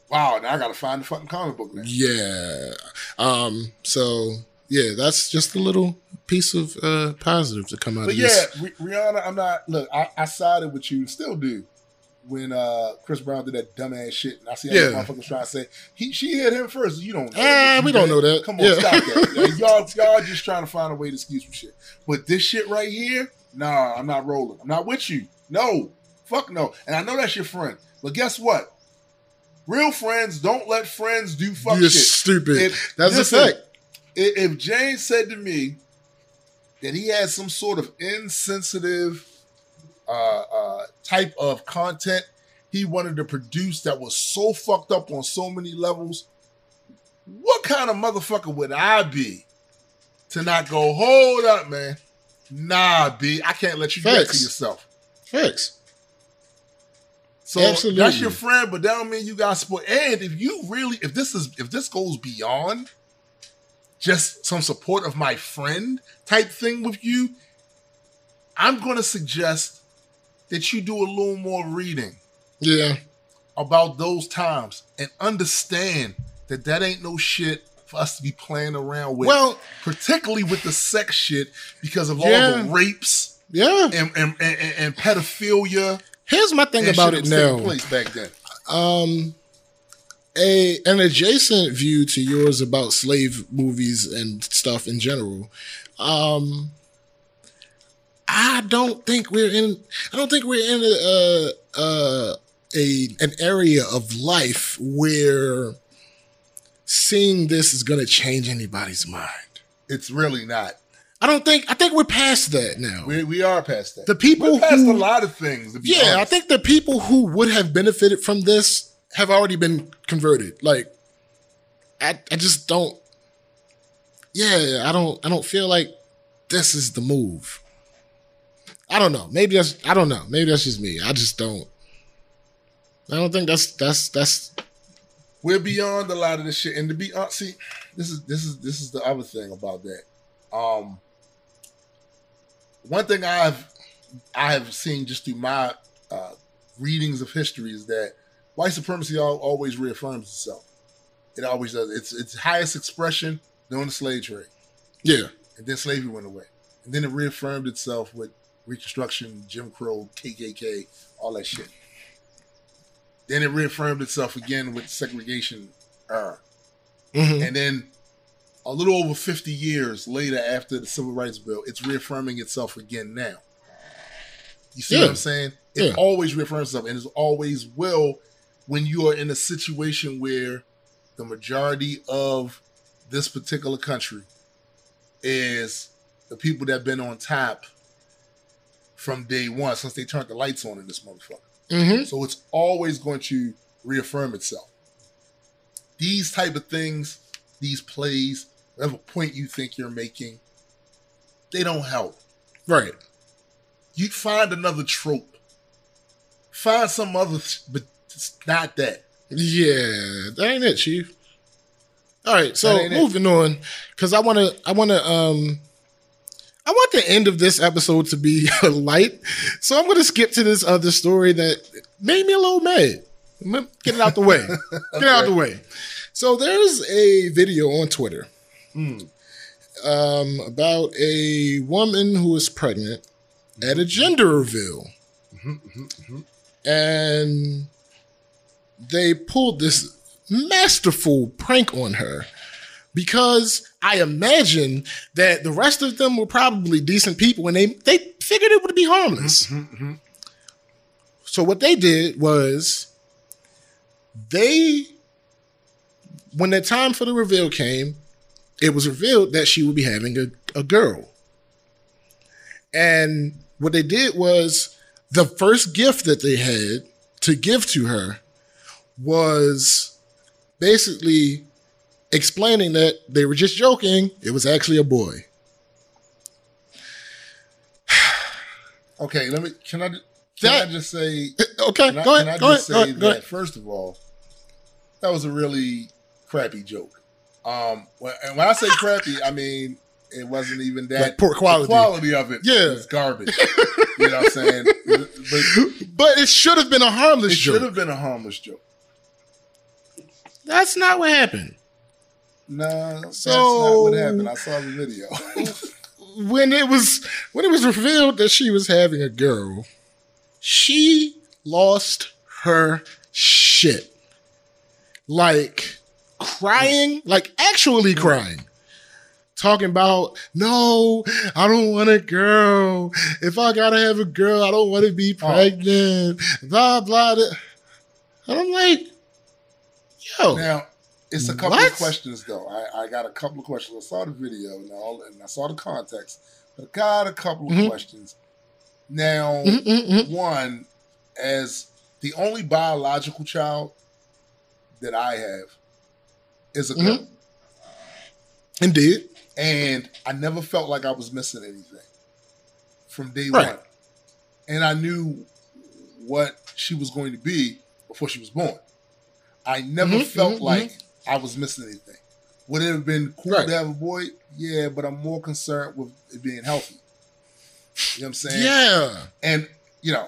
wow, now I gotta find the fucking comic book now. Yeah. Um. So yeah, that's just a little piece of uh positive to come out But of yeah, this. Ri- Rihanna, I'm not. Look, I, I sided with you, still do. When uh Chris Brown did that dumbass shit, and I see Yeah. motherfuckers trying to say he she hit him first. You don't know. Ah, what we don't know that. Come on, Yeah. stop that. Y'all, y'all just trying to find a way to excuse some shit. But this shit right here, nah, I'm not rolling. I'm not with you. No, fuck no. And I know that's your friend, but guess what? Real friends don't let friends do fuck You're shit. stupid. If- that's listen, a fact. i- if James said to me that he had some sort of insensitive uh, uh, type of content he wanted to produce that was so fucked up on so many levels, what kind of motherfucker would I be to not go, hold up, man? Nah, B, I can't let you do that to yourself. Facts. So Absolutely. that's your friend, but that don't mean you got support. And if you really, if this is, if this goes beyond just some support of my friend type thing with you, I'm going to suggest that you do a little more reading Yeah. about those times and understand that that ain't no shit for us to be playing around with. Well, particularly with the sex shit because of Yeah. all the rapes yeah. and and, and, and pedophilia. Here's my thing about it that was taking now. Place back then. um a an adjacent view to yours about slave movies and stuff in general um i don't think we're in i don't think we're in a uh a an area of life where seeing this is going to change anybody's mind It's really not. i don't think i think we're past that now We, we are past that. the people We're past who a lot of things. Yeah, I think the people who would have benefited from this have already been converted. Like, I, I just don't. Yeah, I don't. I don't feel like this is the move. I don't know. Maybe that's. I don't know. Maybe that's just me. I just don't. I don't think that's that's that's. we're beyond a lot of this shit. And to be honest, see, this is this is this is the other thing about that. Um, one thing I've I have seen just through my uh, readings of history is that white supremacy al- always reaffirms itself. It always does. It's its highest expression during the slave trade, Yeah, and then slavery went away, and then it reaffirmed itself with Reconstruction, Jim Crow, KKK, all that shit. Then it reaffirmed itself again with segregation era. Mhm. And then a little over 50 years later, after the Civil Rights Bill, it's reaffirming itself again now. You see Yeah. what I'm saying? It Yeah. always reaffirms itself, and it always will when you are in a situation where the majority of this particular country is the people that have been on top from day one since they turned the lights on in this motherfucker. Mhm. So it's always going to reaffirm itself. These type of things, these plays, whatever point you think you're making, they don't help. right. You find another trope. Find some other, but it's not that. Yeah, that ain't it, Chief. All right, so ain't it. moving on, because I want to, I want to, um, I want the end of this episode to be light. So I'm going to skip to this other story that made me a little mad. Get it out the way. Get it out the way. So there's a video on Twitter Mm. um, about a woman who is pregnant at a gender reveal. And they pulled this masterful prank on her because I imagine that the rest of them were probably decent people and they, they figured it would be harmless. Mm-hmm, mm-hmm. So what they did was they, when the time for the reveal came, it was revealed that she would be having a, a girl. And what they did was the first gift that they had to give to her was basically explaining that they were just joking. It was actually a boy. Okay, let me. Can I? Can That- I just say? Okay, Can I, go can ahead. I Go ahead. just Go say ahead. Go that ahead. first of all, that was a really crappy joke. Um, and when I say crappy, I mean it wasn't even that Like poor quality. Quality of it, Yeah. was garbage. you know what I'm saying? But But it should have been a harmless joke. it should have been a harmless joke. That's not what happened. No, that's So- not what happened. I saw the video. when it was when it was revealed that she was having a girl, she lost her shit. Like crying, like actually crying. Talking about, no, I don't want a girl. If I gotta have a girl, I don't want to be oh. pregnant. Blah blah. blah. And I'm like, yo, Now, it's a couple What? of questions though. I, I got a couple of questions. I saw the video and all, and I saw the context, but I got a couple of Mhm. questions. Now, mm, mm, mm. one, as the only biological child that I have is a girl, Mhm. indeed, and I never felt like I was missing anything from day Right. one, and I knew what she was going to be before she was born. I never Mhm, felt mhm, like I was missing anything. Would it have been cool Right. to have a boy? Yeah, but I'm more concerned with it being healthy. You know what I'm saying? yeah. And you know,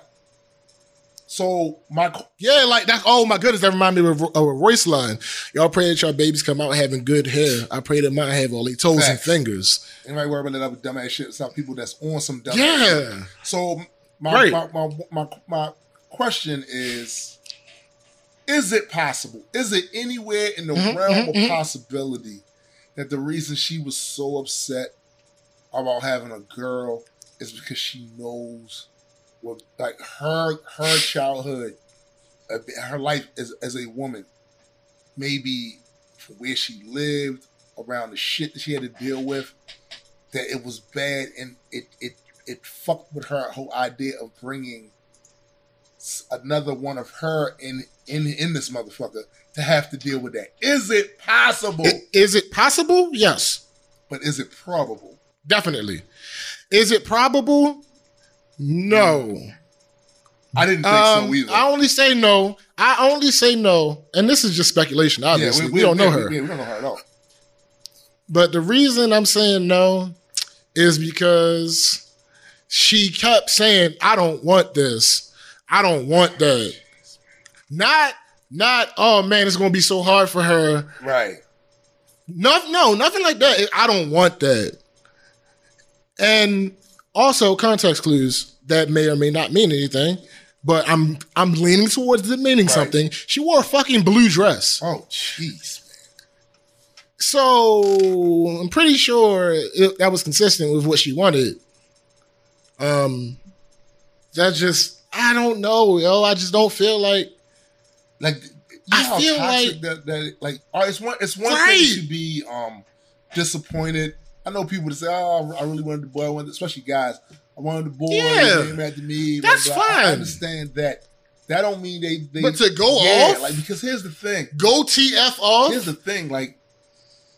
so my Yeah, like that's oh my goodness, that reminded me of, of a Royce line. Y'all pray that your babies come out having good hair. I pray that mine have all their toes and fingers. anybody worry about that other dumbass shit? Some people that's on some dumbass. Yeah. So my, Right. my, my my my question is: Is it possible? Is it anywhere in the Mhm, realm mhm, of mhm. possibility that the reason she was so upset about having a girl is because she knows what like her her childhood, uh, her life as as a woman, maybe from where she lived, around the shit that she had to deal with, that it was bad and it it it fucked with her whole idea of bringing another one of her in in in this motherfucker to have to deal with that. Is it possible? I- Is it possible? Yes, but is it probable? definitely. Is it probable? No. I didn't think Um, so either. I only say no. I only say no, and this is just speculation. Obviously, we, don't know her. Yeah, we don't know her at all. But the reason I'm saying no is because she kept saying, I don't want this. I don't want that. Not, not, oh man, it's gonna be so hard for her. Right. No, no, nothing like that. I don't want that. And also context clues that may or may not mean anything, but I'm I'm leaning towards it meaning Right. something. She wore a fucking blue dress. Oh, jeez. So I'm pretty sure it, that was consistent with what she wanted. Um, that just I don't know, yo. I just don't feel like Like, you I know how feel toxic that, that like it's one it's one Right. thing to be um disappointed. I know people that say, "Oh, I really wanted the boy," I wanted, especially guys. I wanted the boy. Yeah. Name after me. That's blah. I fine. understand that. That don't mean they. they But to go yeah, off? like because here's the thing. go TF off. Here's the thing, like,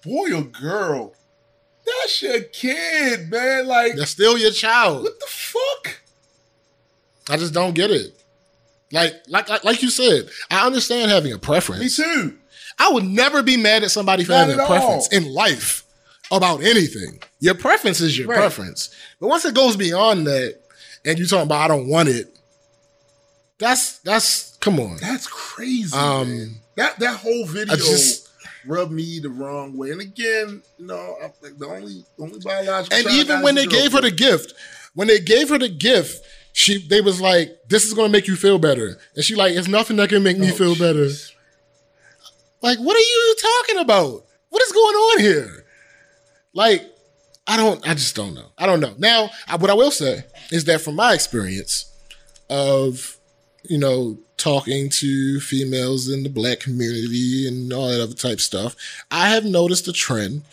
boy or girl, that's your kid, man. Like, That's still your child. what the fuck? I just don't get it. Like, like, like, like you said, I understand having a preference. Me too. I would never be mad at somebody for Not having a preference all. in life about anything. Your preference is your Right. preference. But once it goes beyond that, and you're talking about I don't want it, that's that's come on. That's crazy. Um, man. That that whole video just rubbed me the wrong way. And again, you know, I think the only only biological and even when they gave her the gift, when they gave her the gift, she they was like, "This is gonna make you feel better," and she like, "It's nothing that can make me Oh, feel better." Like, what are you talking about? What is going on here? Like, I don't, I just don't know. I don't know. Now, I, what I will say is that from my experience of, you know, talking to females in the black community and all that other type stuff, I have noticed a trend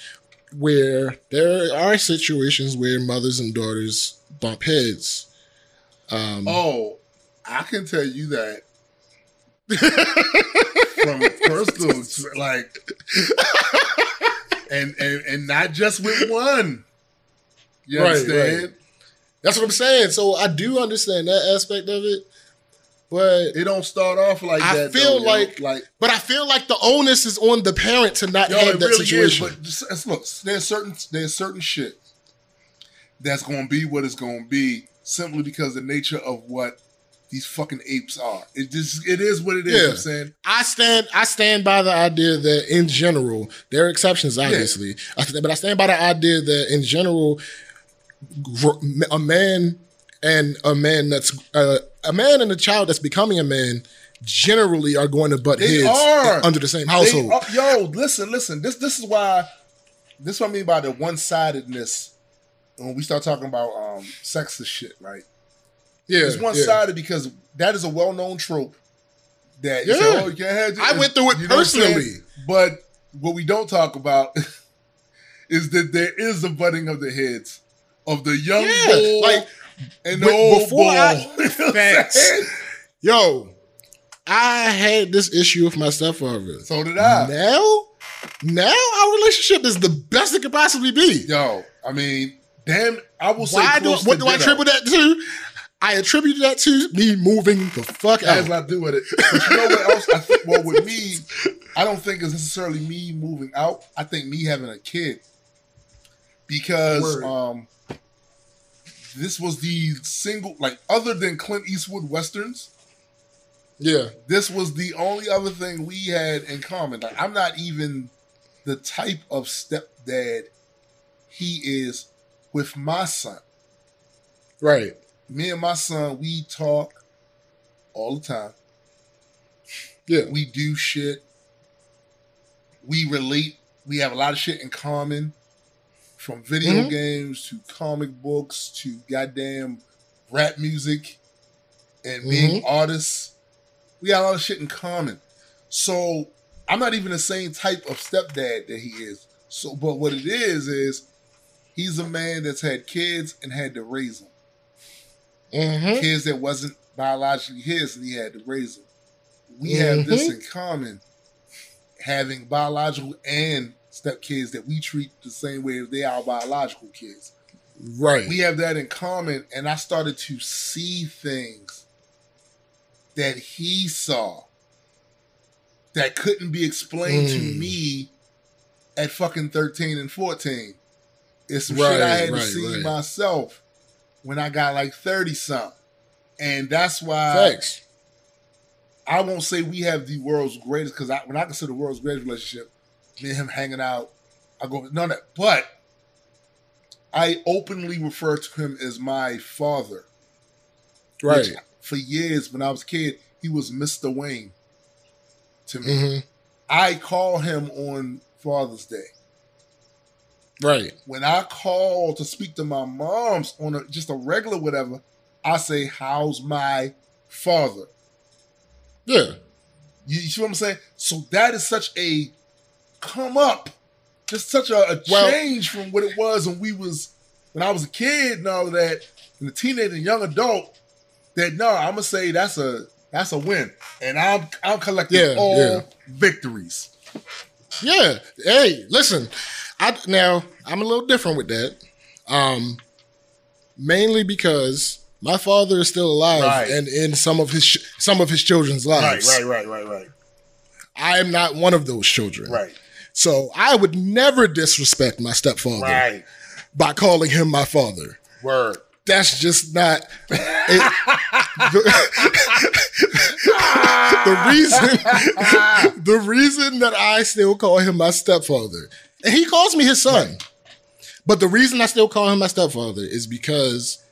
where there are situations where mothers and daughters bump heads. Um, Oh, I can tell you that from personal, like, and and and not just with one. You Right, understand? right. That's what I'm saying. So I do understand that aspect of it, but It don't start off like I that. feel though, yo. like- like but I feel like the onus is on the parent to not Yo, have that really situation. is. But just, look, there's certain there's certain shit that's gonna be what it's gonna be simply because the nature of what these fucking apes are. It just it is what it is. Yeah. I'm saying I stand I stand by the idea that in general, there are exceptions obviously. I th- but I stand by the idea that in general a man and a man that's uh, a man and a child that's becoming a man generally are going to butt They heads are. under the same household. are- yo, listen, listen. This this is why this is what I mean by the one sidedness when we start talking about um sexist shit, right? yeah, It's one yeah. sided because that is a well known trope that you Yeah. say, oh, you can't have I went through it know what personally. But what we don't talk about is that there is a butting of the heads of the young Yeah, bull like, and the old before bull. I- You know what I'm Facts. Yo, I had this issue with my stepfather. So did I. Now, now our relationship is the best it could possibly be. Yo, I mean, damn, I will say Why do what do I attribute that to? I attribute that to me moving the fuck out. a lot to do with it. But you know what else? I think, well, with me, I don't think it's necessarily me moving out. I think me having a kid. Because um this was the single like other than Clint Eastwood westerns, Yeah, this was the only other thing we had in common. Like I'm not even the type of stepdad he is with my son. right. Me and my son, we talk all the time. Yeah, we do shit. We relate. We have a lot of shit in common, from video Mhm. games to comic books to goddamn rap music and being artists. We got a lot of shit in common. So I'm not even the same type of stepdad that he is. So, but what it is is he's a man that's had kids and had to raise them. hmm Kids that wasn't biologically his and he had to raise them. We have this Mm-hmm. in common, having biological and stepkids that we treat the same way as they are biological kids. right. We have that in common, and I started to see things that he saw that couldn't be explained to Mm. me at fucking 13 and 14. It's some shit I Right, had to right, see right. myself when I got like 30 something. And that's why Thanks. I won't say we have the world's greatest because I, when I consider the world's greatest relationship, me and him hanging out, I go none of that. But I openly refer to him as my father. Right. for years, when I was a kid, he was Mr. Wayne to me. hmm I call him on Father's Day. Right. When I call to speak to my moms on a, just a regular whatever, I say, "How's my father?" Yeah. You, you see what I'm saying? So that is such a come up, just such a, a Well- change from what it was when we was when I was a kid and all of that, and a teenager and young adult. That no, I'm gonna say that's a that's a win, and I'm I'm collecting Yeah, all yeah. victories. Yeah. Hey, listen. I now I'm a little different with that. Um mainly because My father is still alive Right. and in some of his some of his children's lives. right, right, right, right, I am not one of those children. right, So I would never disrespect my stepfather right. by calling him my father. Word. That's just not it, the, the reason the reason that I still call him my stepfather. And he calls me his son. But the reason I still call him my stepfather is because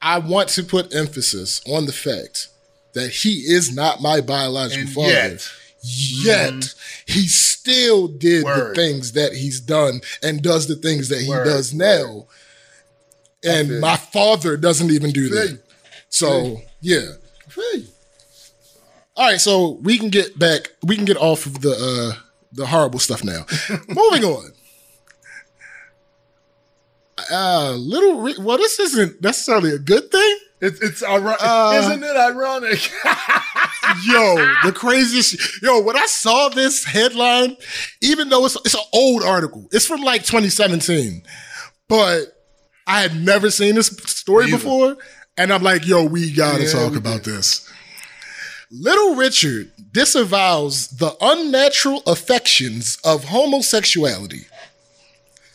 I want to put emphasis on the fact that he is not my biological And father. yet, Yet he still did Word. the things that he's done and does the things that he Word, does now. And my father doesn't even do that. So yeah. All right, so we can get back. We can get off of the uh the horrible stuff now. Moving on. Uh, little. Ri- Well, this isn't necessarily a good thing. It's it's ironic, Uh, isn't it ironic? Yo, the craziest. Yo, when I saw this headline, even though it's it's an old article, it's from like 2017, but I had never seen this story Neither. before, and I'm like, yo, we gotta Yeah, talk we about did. this. Little Richard disavows the unnatural affections of homosexuality.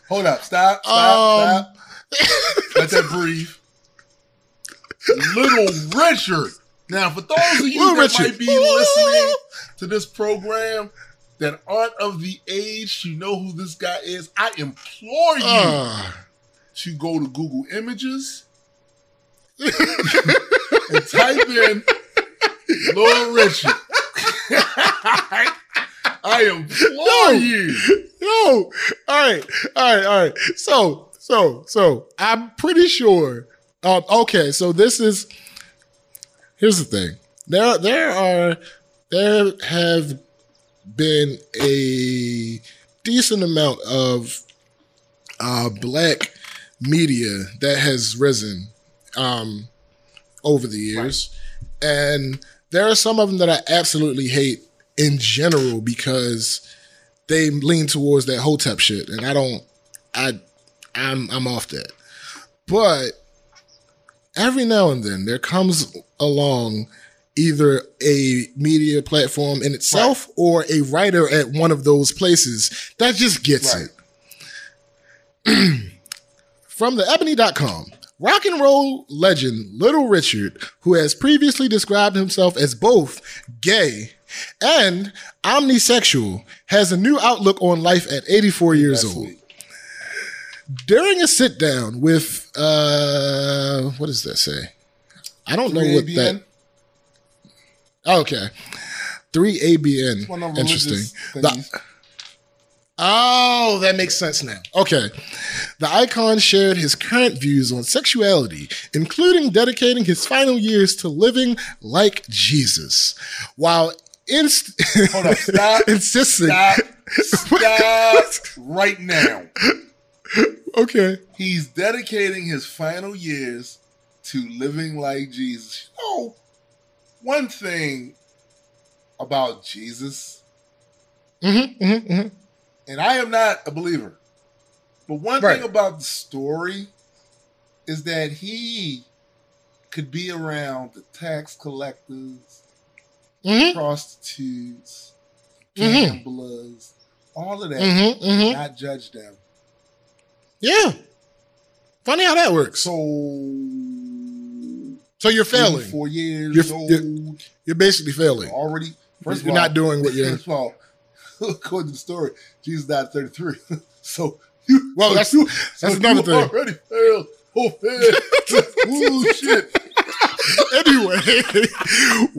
Hold up, stop, stop, Um, stop. Let that breathe. Little Richard. Now, for those of you Little that Richard. might be listening to this program that aren't of the age to know who this guy is, I implore you Uh, to go to Google Images and type in Little Richard. I implore No. you. Yo, all right, all right, all right. So, so, so, I'm pretty sure. Um, okay, so this is. Here's the thing. There, there are, there have been a decent amount of uh, black media that has risen um, over the years, and there are some of them that I absolutely hate in general because they lean towards that hotep shit, and I don't. I, I'm I'm off that. But every now and then there comes along either a media platform in itself or a writer at one of those places that just gets Right. it. From the ebony.com, rock and roll legend Little Richard, who has previously described himself as both gay and omnisexual, has a new outlook on life at 84 years That's old. sweet. During a sit down with, uh, what does that say? I don't know what that. Okay. 3ABN. one of Interesting. The-. Oh, that makes sense now. Okay. The icon shared his current views on sexuality, including dedicating his final years to living like Jesus, while inst- Hold up, stop, insisting. Stop, stop right now. Okay. He's dedicating his final years to living like Jesus. You know, one thing about Jesus, Mm-hmm, mm-hmm, mm-hmm. And I am not a believer, but one Right. thing about the story is that he could be around the tax collectors, Mm-hmm, prostitutes, Mhm. gamblers, all of that, mm-hmm, mm-hmm. not judge them. Yeah. Funny how that works. So, So you're failing. four years You're- old, you're- You're basically failing. already. First You're of all, not doing what you're. First of all, according to the story, Jesus died at 33. so you, Well, that's- you, that's so another thing. Already failed. Oh man! Ooh shit! anyway,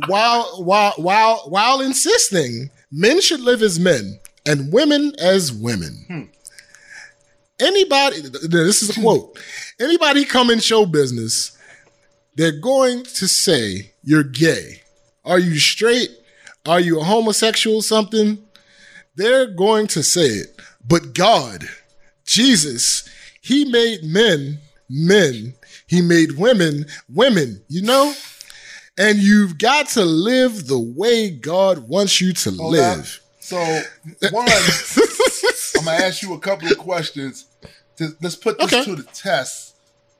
while while while while insisting men should live as men and women as women. Hmm. Anybody, this is a quote. Anybody come in show business, they're going to say you're gay. Are you straight? Are you a homosexual? Something? They're going to say it. But God, Jesus, He made men men. He made women women. You know. And you've got to live the way God wants you to Hold live. So one, I'm gonna ask you a couple of questions. To, let's put this Okay. to the test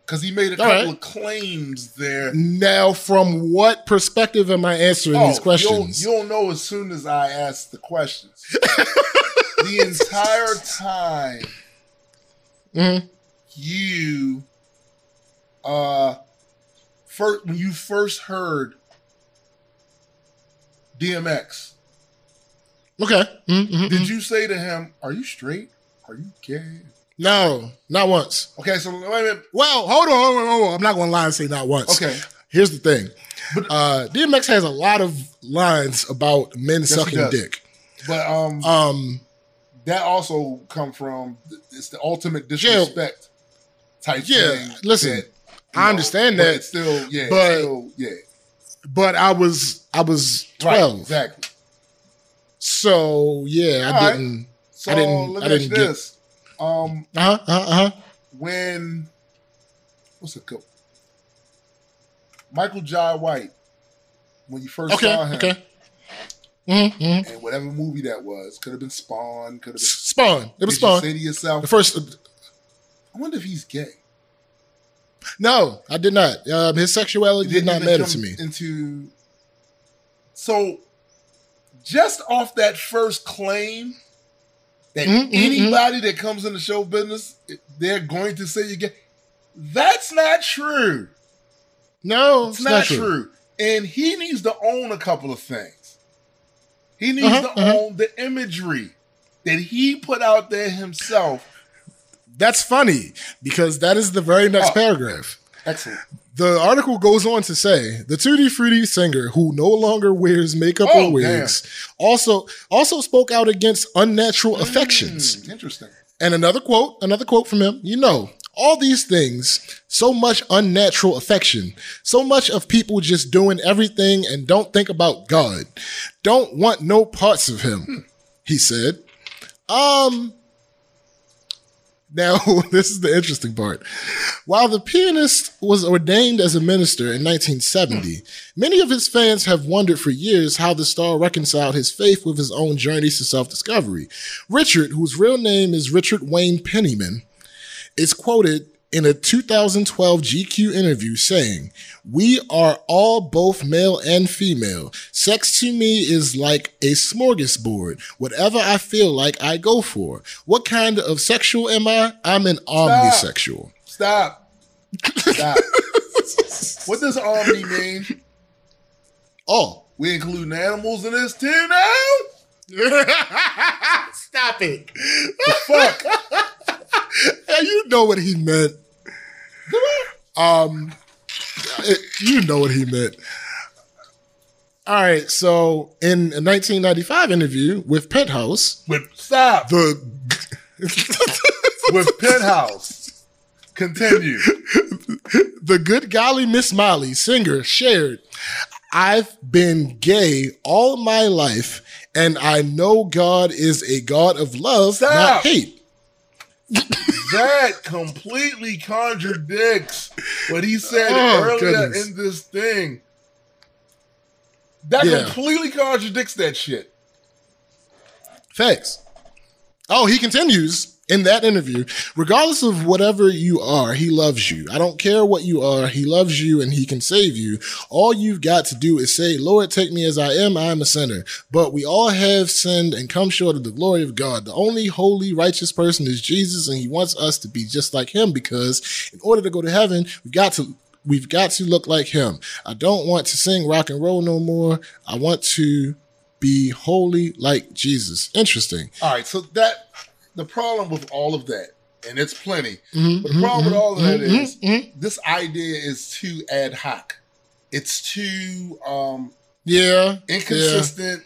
because he made a All couple right. of claims there. Now, from what perspective am I answering these Oh, questions? You'll, you'll know as soon as I ask the questions. the entire time Mhm. you uh first when you first heard DMX, Okay. Mm-hmm. did you say to him, Are you straight? Are you gay? No, not once. Okay, so wait a minute. Well, hold on, hold on, hold on. I'm not going to lie and say not once. Okay. Here's the thing. But- uh, DMX has a lot of lines about men he sucking dick. But um Um, that also come from it's the ultimate Yeah. disrespect type Yeah, thing. listen, that, I understand but that, It's still, yeah, but- still, yeah. but I was I was Right, 12. exactly. So, yeah, I All right. didn't. So I didn't- let I didn't get- this. Um Uh-huh, uh-huh, uh-huh. when what's it called? Michael Jai White, when you first Okay, saw him, okay. Mm-hmm, mm-hmm. and whatever movie that was, could have been Spawn, could have been. Spawn. It was Spawn. say to yourself, The first. I wonder if he's gay. No, I did not. Um, his sexuality did not matter to me. Into so, just off that first claim that Mhm, mhm, anybody that comes in the show business, they're going to say you gay. That's not true. No, It's not, true. And he needs to own a couple of things. He needs Uh-huh, to uh-huh. own the imagery that he put out there himself. That's funny because that is the very next Oh. paragraph. Excellent. The article goes on to say the Tutti Frutti singer, who no longer wears makeup Oh, or wigs, also also spoke out against unnatural affections. Hmm, interesting. And another quote, another quote from him. You know, all these things, so much unnatural affection, so much of people just doing everything and don't think about God, don't want no parts of him. He said. Um. Now, this is the interesting part. While the pianist was ordained as a minister in 1970, hmm. many of his fans have wondered for years how the star reconciled his faith with his own journeys to self discovery. Richard, whose real name is Richard Wayne Penniman, is quoted in a 2012 GQ interview saying, We are all both male and female. Sex to me is like a smorgasbord. Whatever I feel like, I go for. What kind of sexual am I? I'm an omnisexual. Stop. Stop. what does omni mean? Oh. We including animals in this too now? Stop it. The Fuck. You know what he meant. Um, it- you know what he meant. All right, so in a 1995 interview with Penthouse, With stop. the With Penthouse. Continue. the good golly Miss Molly singer shared, "I've been gay all my life, and I know God is a God of love, not hate." That completely contradicts what he said Oh, earlier goodness. in this thing. That Yeah. completely contradicts that shit. Facts. Oh, he continues in that interview. Regardless of whatever you are, he loves you. I don't care what you are. He loves you and he can save you. All you've got to do is say, Lord, take me as I am. I am a sinner. But we all have sinned and come short of the glory of God. The only holy, righteous person is Jesus, and he wants us to be just like him because in order to go to heaven, we've got to we've got to look like him. I don't want to sing rock and roll no more. I want to be holy like Jesus. Interesting. All right, so that the problem with all of that, and it's plenty. Mhm, But the problem with all of that mhm, is mhm. this idea is too ad hoc. It's too um, yeah, inconsistent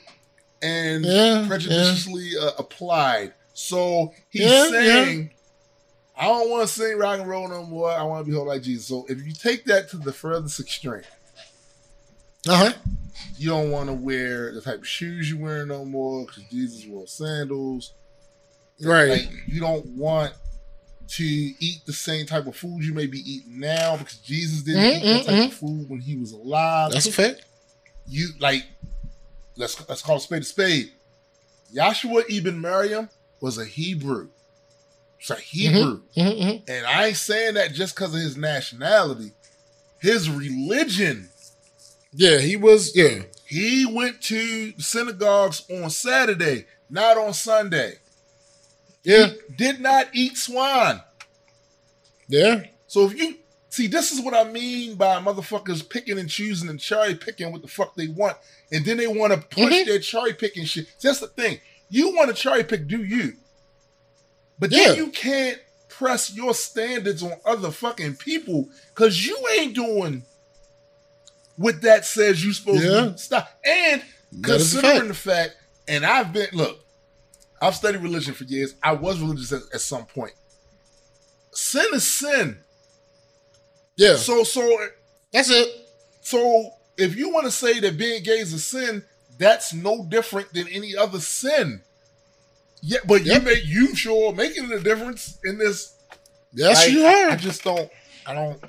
and Yeah, prejudicially uh, applied. So he's Yeah, saying, I don't want to sing rock and roll no more. I want to be whole like Jesus. So if you take that to the furthest extreme, uh huh. you don't want to wear the type of shoes you wear no more because Jesus wore sandals. Right. Like you don't want to eat the same type of food you may be eating now because Jesus didn't Mm, eat that mm, type of food when he was alive. That's a fact. you like let's let's call a spade a spade. Yahshua ibn Maryam was a Hebrew. It's a Hebrew. Mhm, mhm. And I ain't saying that just because of his nationality. His religion. Yeah, he was. Yeah, He went to synagogues on Saturday, not on Sunday. Yeah, Did not eat swine. yeah. So if you see, this is what I mean by motherfuckers picking and choosing and cherry picking what the fuck they want, and then they want to push Mhm. their cherry picking shit. That's the thing. You want to cherry pick, do you? But Yeah. then you can't press your standards on other fucking people because you ain't doing what that says you supposed Yeah. to stop. And That considering the fact, and I've been look, I've studied religion for years. I was religious at, at some point. Sin is sin. Yeah, So so that's it. so if you want to say that being gay is a sin, that's no different than any other sin. Yeah, but Yep. you make you sure making a difference in this. Yes, Like, you are. I just don't. I don't.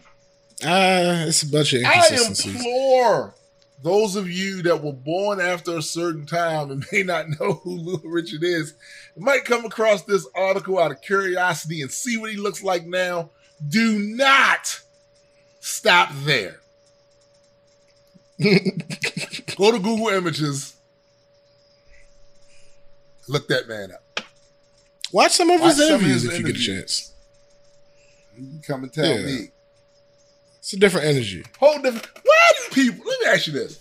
Ah, it's a bunch of inconsistencies. I implore those of you that were born after a certain time and may not know who Little Richard is, might come across this article out of curiosity and see what he looks like now. Do not stop there. Go to Google Images. Look that man up. Watch some of Watch his some of interviews his if you get a chance. You can come and tell Yeah. me. It's a different energy. Whole different. Do people? Let me ask you this: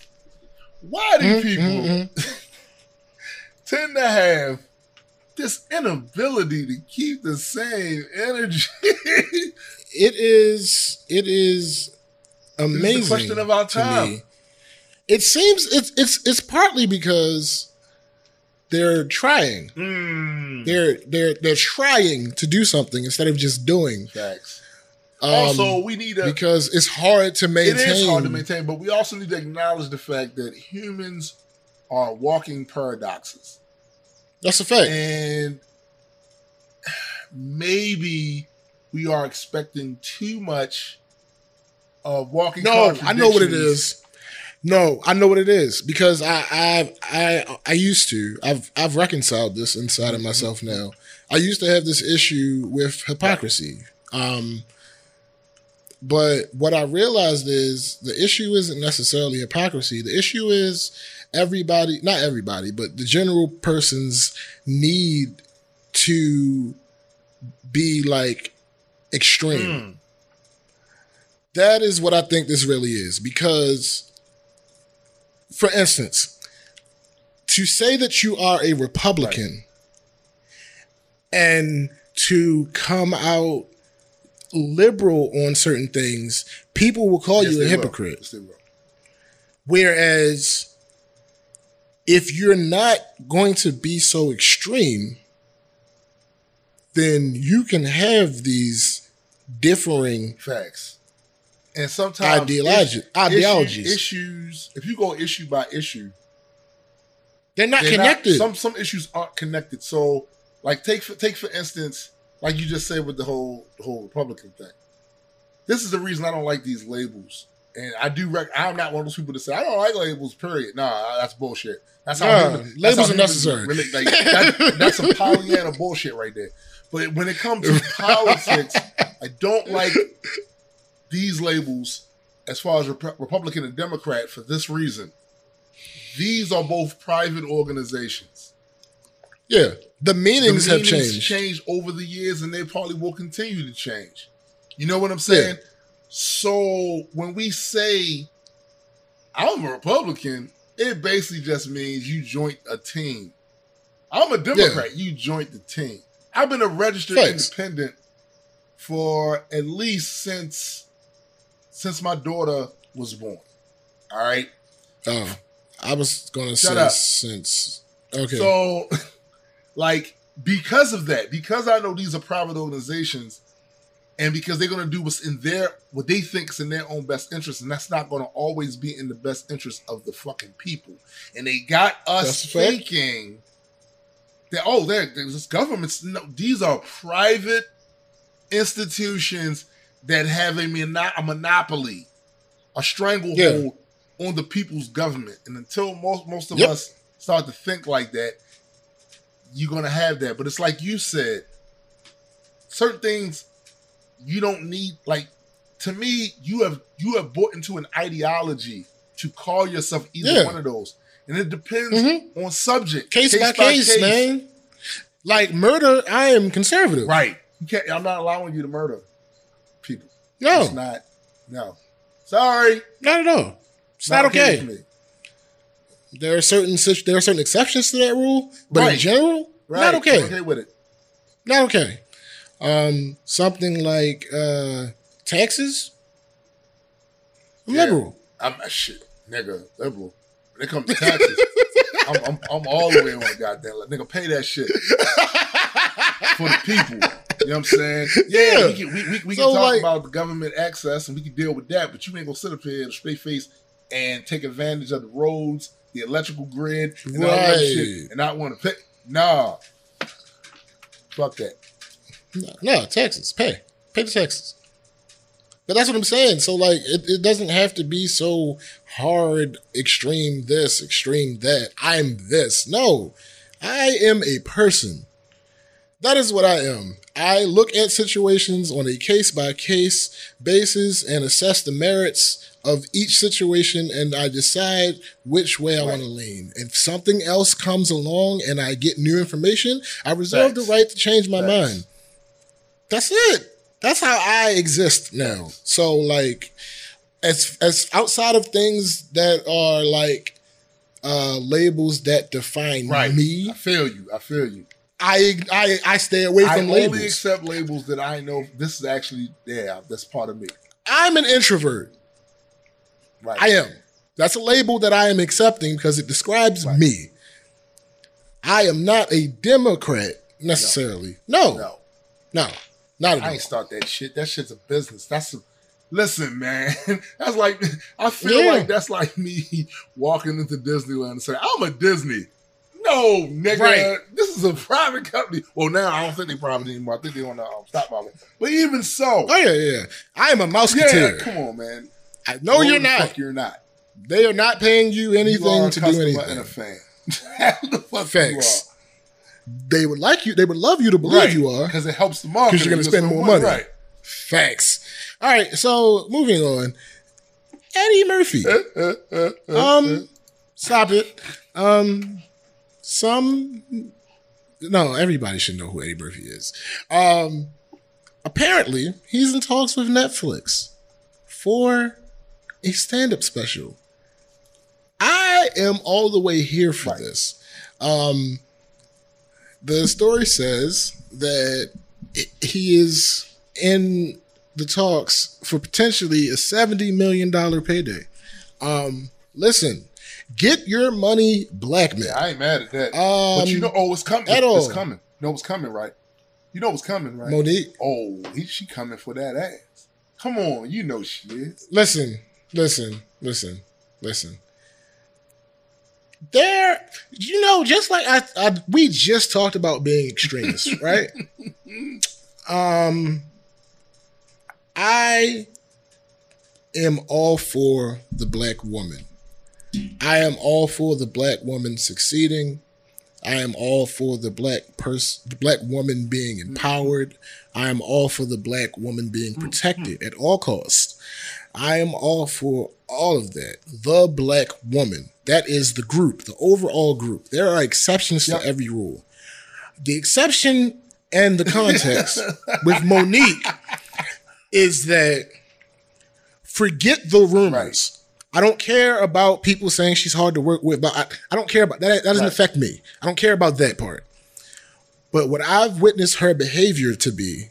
Why do Mhm, people mhm, tend to have this inability to keep the same energy? It is. It is amazing. question of our time. It seems it's it's it's partly because they're trying. mm. They're they're they're trying to do something instead of just doing. Facts. Um, also, we need to. because it's hard to maintain. is hard to maintain, but we also need to acknowledge the fact that humans are walking paradoxes. That's a fact. and maybe we are expecting too much of walking. No, I know what it is. No, I know what it is because I I I I used to. I've I've reconciled this inside of myself now. I used to have this issue with hypocrisy. Um but what I realized is the issue isn't necessarily hypocrisy. The issue is everybody, not everybody, but the general person's need to be like extreme Mm. that is what I think this really is. Because, for instance, to say that you are a Republican and to come out liberal on certain things, people will call Yes, you a hypocrite. Yes. Whereas, if you're not going to be so extreme, then you can have these differing Facts. And sometimes Ideology- issues- ideologies. issues. If you go issue by issue, they're not they're connected. some some issues aren't connected. So, like take for take for instance, like you just said with the whole the whole Republican thing. This is the reason I don't like these labels, and I do. Rec- I'm not one of those people that say I don't like labels. Period. Nah, that's bullshit. That's how Nah, human- that's labels how are necessary. Really, like, that- that's some Pollyanna bullshit right there. But when it comes to politics, I don't like these labels as far as Rep- Republican and Democrat for this reason. These are both private organizations. Yeah, the meanings The have changed. changed over the years, and they probably will continue to change. You know what I'm saying? So when we say I'm a Republican, it basically just means you joined a team. I'm a Democrat. You joined the team. I've been a registered Facts. independent for at least since since my daughter was born. All right. Oh, I was gonna Shut say up. since okay. So, like, because of that, because I know these are private organizations, and because they're going to do what's in their, what they think is in their own best interest, and that's not going to always be in the best interest of the fucking people. And they got us That's thinking that, oh, they're, there's this governments. No, these are private institutions that have a, mono- a monopoly, a stranglehold on the people's government. And until most, most of Yep. us start to think like that, you're gonna have that. But it's like you said, certain things you don't need. Like to me, you have you have bought into an ideology to call yourself either Yeah. one of those, and it depends Mhm. on subject, Case, by, case, man. Like murder, I am conservative. Right? You can't. I'm not allowing you to murder people. No, It's not. No. Sorry. not at all. It's not, okay. with me. There are certain situ- there are certain exceptions to that rule, but in general, Right. not okay. Okay with it. Not okay. Um, something like uh, taxes. I'm Yeah. liberal. I'm a shit, nigga, liberal. When it comes to taxes, I'm, I'm, I'm all the way on the goddamn. Like, nigga, pay that shit for the people. You know what I'm saying? Yeah. we can, we, we, we So, can talk like- about the government access and we can deal with that, but you ain't gonna sit up here in a straight face and take advantage of the roads, the electrical grid, and all that Right. shit, and not want to pay. Nah, fuck that. No, no, taxes. Pay. Pay the taxes. But that's what I'm saying. So like it, it doesn't have to be so hard, extreme this, extreme that. I'm this. No. I am a person. That is what I am. I look at situations on a case by case basis and assess the merits of each situation and I decide which way I want to lean. If something else comes along and I get new information, I reserve Facts. the right to change my Facts. mind. That's it. That's how I exist now. So like as as outside of things that are like uh labels that define Right. me, I feel you. I feel you. I I I stay away I from only accept labels that I know this is actually yeah, that's part of me. I'm an introvert. Right. I am. That's a label that I am accepting because it describes Right. me. I am not a Democrat necessarily. No, no, no. not at I all. ain't start that shit. That shit's a business. That's a listen, man. That's like I feel Yeah. like that's like me walking into Disneyland and saying, I'm a Disney. No, nigga. Right. This is a private company. Well, now I don't think they're private anymore. I think they want to um, stock market. But even so, Oh yeah, yeah. I am a yeah, come on, man. I, no, you're not. You're not. They are not paying you You anything a to do anything. and a fan. The fuck Facts. They would like you. They would love you to believe you are. because it helps the market. 'Cause you're gonna spend more money. Right. Facts. All right. So moving on. Eddie Murphy. Um, stop it. Um, some. No, everybody should know who Eddie Murphy is. Um, apparently he's in talks with Netflix for a stand-up special. I am all the way here for Right. this. Um, the story says that he is in the talks for potentially a seventy million dollar payday. Um, listen, get your money, black man. Yeah, I ain't mad at that. Um, but you know, oh, it's coming. at It's coming. You know what's coming, right? You know what's coming, right? Mo'Nique, Oh, he, she coming for that ass. Come on, you know she is. listen, listen, listen, listen. There, you know, just like I, I we just talked about being extremists, right? Um, I am all for the black woman. I am all for the black woman succeeding. I am all for the black person, the black woman being empowered. I am all for the black woman being protected at all costs. I am all for all of that. The black woman. That is the group, the overall group. There are exceptions Yep. to every rule. The exception and the context with Mo'Nique is that forget the rumors. I don't care about people saying she's hard to work with, but I, I don't care about that. That doesn't Right. affect me. I don't care about that part. But what I've witnessed her behavior to be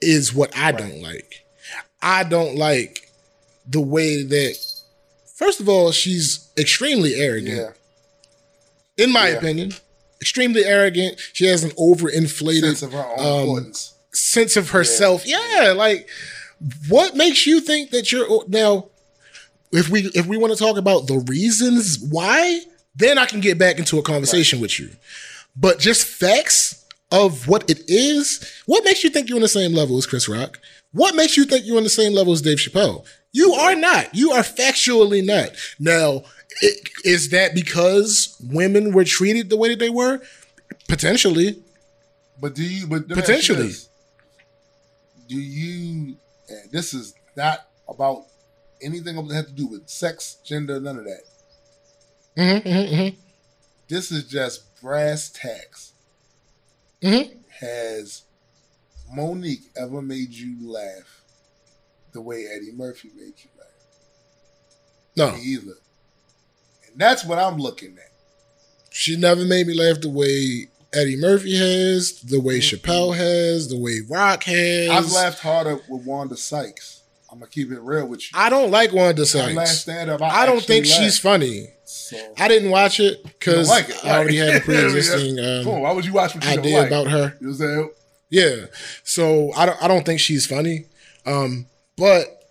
is what I don't like. I don't like the way that, first of all, she's extremely arrogant, Yeah. in my Yeah. opinion. Extremely arrogant. She has an overinflated Sense of her own um, importance. sense of herself. Yeah. like what makes you think that you're now? If we if we want to talk about the reasons why, then I can get back into a conversation with you. But just facts of what it is. What makes you think you're on the same level as Chris Rock? What makes you think you're on the same level as Dave Chappelle? You are not. You are factually not. Now, it, is that because women were treated the way that they were? Potentially. But do you? But let me ask you Potentially. do you? And this is not about anything that has to do with sex, gender, none of that. Mm-hmm, mm-hmm, This is just brass tacks. mm-hmm. Has Mo'Nique ever made you laugh the way Eddie Murphy made you laugh? No, Me either. And that's what I'm looking at. she never made me laugh the way Eddie Murphy has, the way Mm-mm. Chappelle has, the way Rock has. I've laughed harder with Wanda Sykes. I'm gonna keep it real with you. I don't like Wanda last Sykes. stand up. I don't think she's funny. So, I didn't watch it because like it, I already had a pre-existing um, why would you watch what you don't idea like? about her. You know what I'm saying? Yeah. So I don't I don't think she's funny. Um, but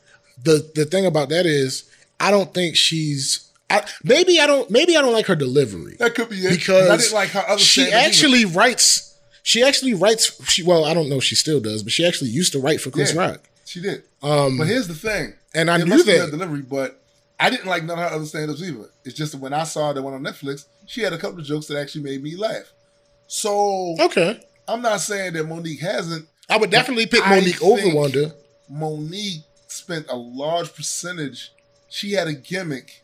the the thing about that is I don't think she's I, maybe I don't maybe I don't like her delivery. That could be it. Because I didn't like her other She stand-up either. actually writes she actually writes she well, I don't know if she still does, but she actually used to write for Chris Yeah. Rock. she did. Um But here's the thing. and I it knew that. delivery, but I didn't like none of her other stand-ups either. It's just that when I saw the one on Netflix, she had a couple of jokes that actually made me laugh. So Okay. I'm not saying that Mo'Nique hasn't. I would definitely pick Mo'Nique over Wanda. Mo'Nique spent a large percentage. She had a gimmick,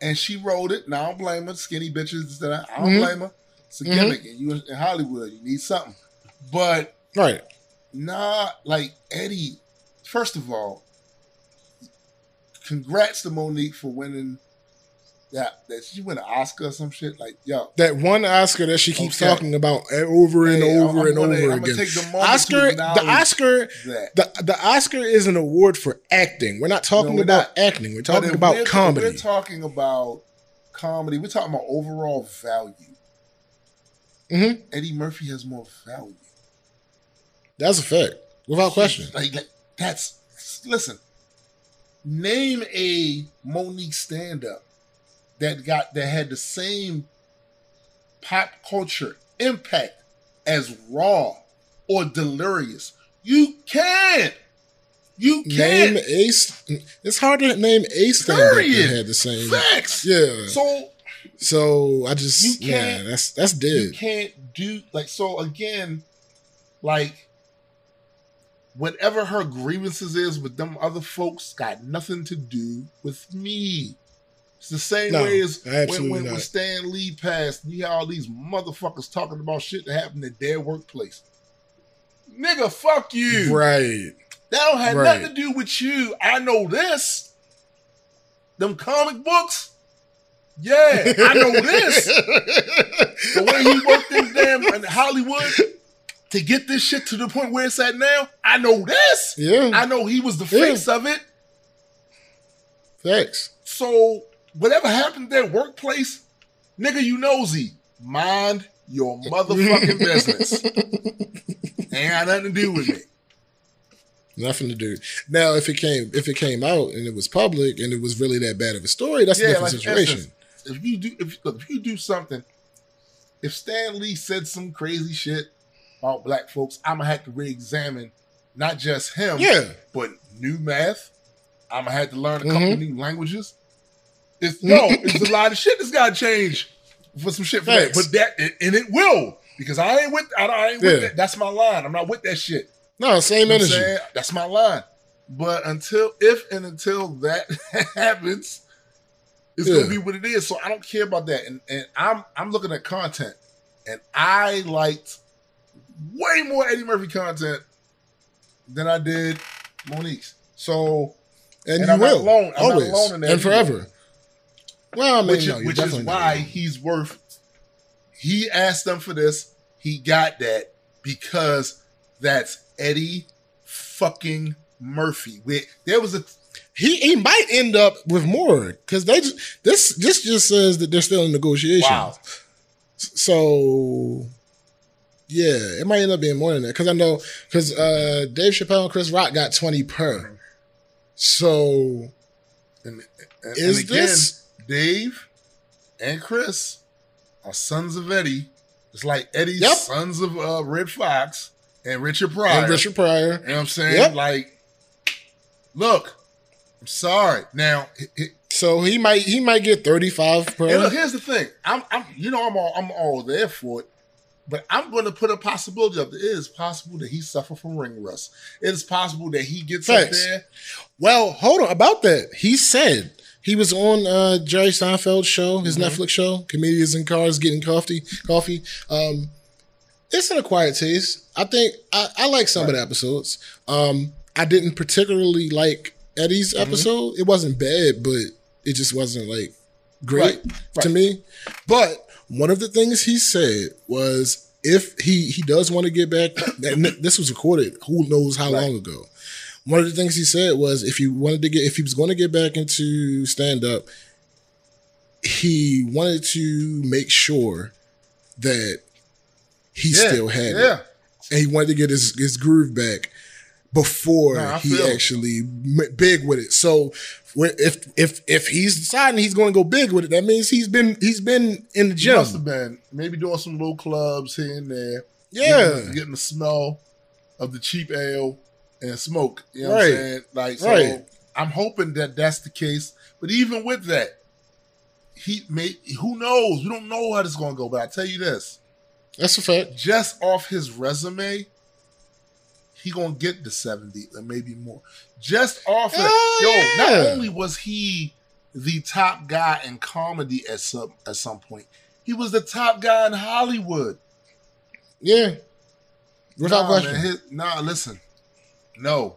and she wrote it. Now I don't blame her. Skinny bitches. That I, I don't Mhm. blame her. It's a Mhm. gimmick, and you in Hollywood, you need something. But Right. Nah, like Eddie. First of all, congrats to Mo'Nique for winning that. That she win an Oscar or some shit. Like yo, That one Oscar that she keeps Okay. talking about over and Hey, over I'm and gonna- over I'm again. the Oscar, the Oscar, that. the the Oscar is an award for acting. We're not talking No, we're about not. acting. We're talking about we're, comedy. We're talking about comedy. We're talking about overall value. Mhm. Eddie Murphy has more value. That's a fact, without question. Like, like that's listen. Name a Mo'Nique stand up that got that had the same pop culture impact as Raw or Delirious. You can't. You Name can't. a. st- It's hard to name a stand up that had the same. Facts. Yeah. So So I just You yeah, can't- that's that's you dead. can't do like so again, like whatever her grievances is with them other folks got nothing to do with me. It's the same No, way as when, when, when. Stan Lee passed, you hear all these motherfuckers talking about shit that happened at their workplace. Nigga, fuck you. Right. That don't have Right. nothing to do with you. I know this. Them comic books. Yeah, I know this. the way he worked in damn in Hollywood to get this shit to the point where it's at now, I know this. Yeah. I know he was the Yeah. face of it. Thanks. So whatever happened at their workplace, nigga, you nosy. Mind your motherfucking business. Ain't got nothing to do with me. Nothing to do. Now, if it came if it came out and it was public and it was really that bad of a story, that's a different like, situation. instance, If you do, if, look, if you do something, if Stan Lee said some crazy shit about black folks, I'm gonna have to re-examine not just him, yeah. but new math. I'm gonna have to learn a couple Mhm. new languages. It's no, it's a lot of shit that's got to change for some shit for that. But that and it will because I ain't with I, I ain't with that. That's my line. I'm not with that shit. No, same You energy. saying? That's my line. But until if and until that happens, it's Yeah. gonna be what it is. So I don't care about that. And and I'm I'm looking at content, and I liked way more Eddie Murphy content than I did Mo'Nique's. So And, And you I'm will. alone- I'm always. alone in that and forever. Well, I mean, which no, is which is why he's worth. He asked them for this. He got that because that's Eddie fucking Murphy. Where there was a he he might end up with more because they just this this just says that they're still in negotiations. wow. So yeah, it might end up being more than that because I know because uh, Dave Chappelle and Chris Rock got twenty per. So And, and, is and again, this Dave and Chris are sons of Eddie. It's like Eddie's Yep. sons of uh, Redd Foxx and Richard Pryor. and Richard Pryor? You know what I'm saying? Yep. Like, look, I'm sorry. Now, it- it- So he might he might get thirty five per. And look, here's the thing. I'm, I'm, you know, I'm all, I'm all there for it. But I'm going to put a possibility up. It is possible that he suffered from ring rust. It is possible that he gets up there. Well, hold on about that. He said he was on uh, Jerry Seinfeld's show, his Mhm. Netflix show, comedians in cars getting coffee. Coffee. Um, it's an acquired taste. I think I, I like some of the episodes. Um, I didn't particularly like Eddie's Mm-hmm. episode. It wasn't bad, but it just wasn't like great Right, to right. me. But one of the things he said was if he he does want to get back, this was recorded who knows how Right. long ago. One of the things he said was if he wanted to get if he was going to get back into stand up, he wanted to make sure that he Yeah, still had it Yeah. and he wanted to get his, his groove back before Nah, he feel it. actually big with it. So if if if he's deciding he's going to go big with it, that means he's been he's been in the He gym. must have been maybe doing some little clubs here and there. Yeah, Getting, getting the smell of the cheap ale and smoke. You know what I'm saying? Like, so Right. I'm hoping that that's the case. But even with that, he may, who knows? We don't know how this is going to go. But I tell you this that's a fact. just off his resume, he gonna get the 70 or maybe more. Just off it. Oh, Yo, yeah. not only was he the top guy in comedy at some at some point, he was the top guy in Hollywood. Yeah, without nah, question. his- nah, listen. No.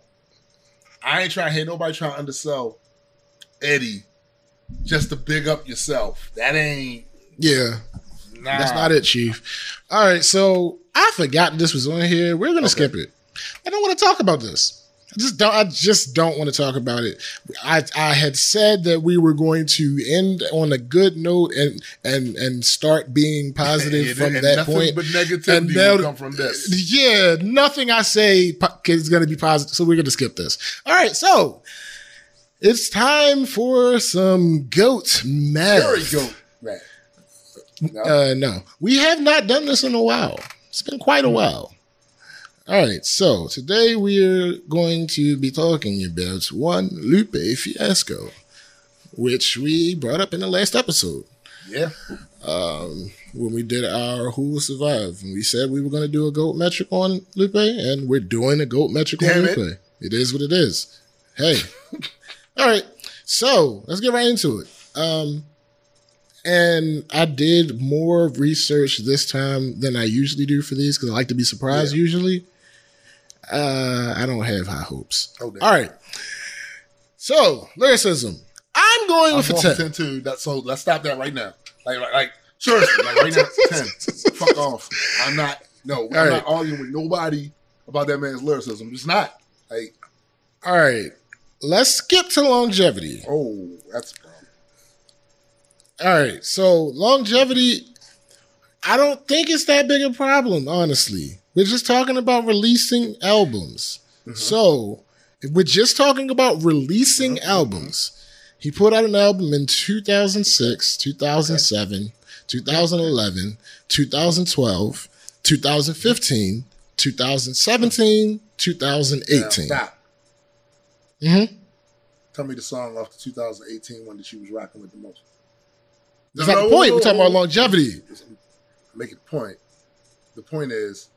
I ain't trying to hate nobody trying to undersell Eddie just to big up yourself. That ain't yeah, nah. that's not it, Chief. All right, so I forgot this was on here. We're gonna Okay. skip it. I don't want to talk about this. I just don't. I just don't want to talk about it. I I had said that we were going to end on a good note and and and start being positive And- from and that nothing point. But negativity now- come from this. Yeah, nothing I say is going to be positive. So we're going to skip this. All right, so it's time for some goat math. Very good. Right. No? Uh, no, we have not done this in a while. It's been quite a while. All right, so today we're going to be talking about one Lupe fiasco, which we brought up in the last episode yeah. um, when we did our Who Will Survive. And we said we were going to do a GOAT metric on Lupe, and we're doing a GOAT metric on Damn it. Lupe. It is what it is. Hey. All right. So let's get right into it. Um, and I did more research this time than I usually do for these because I like to be surprised Yeah. usually. Uh, I don't have high hopes. Oh. All right. So, lyricism. I'm going I'm with a 10. for 10 too. That, so let's stop that right now. Like, like, like seriously, like right now, 10. Fuck off. I'm not, no, I'm All not arguing with nobody about that man's lyricism. It's not. Like, All right. Let's skip to longevity. oh, that's a problem. All right. So longevity, I don't think it's that big a problem, honestly. We're just talking about releasing albums. So if we're just talking about releasing albums, he put out an album in 2006, 2007, 2011, 2012, 2015, 2017, 2018. Now, stop. Mhm. Tell me the song off the 2018 one that you was rocking with the most. That's not the point. We're talking about longevity. Make it the point. The point is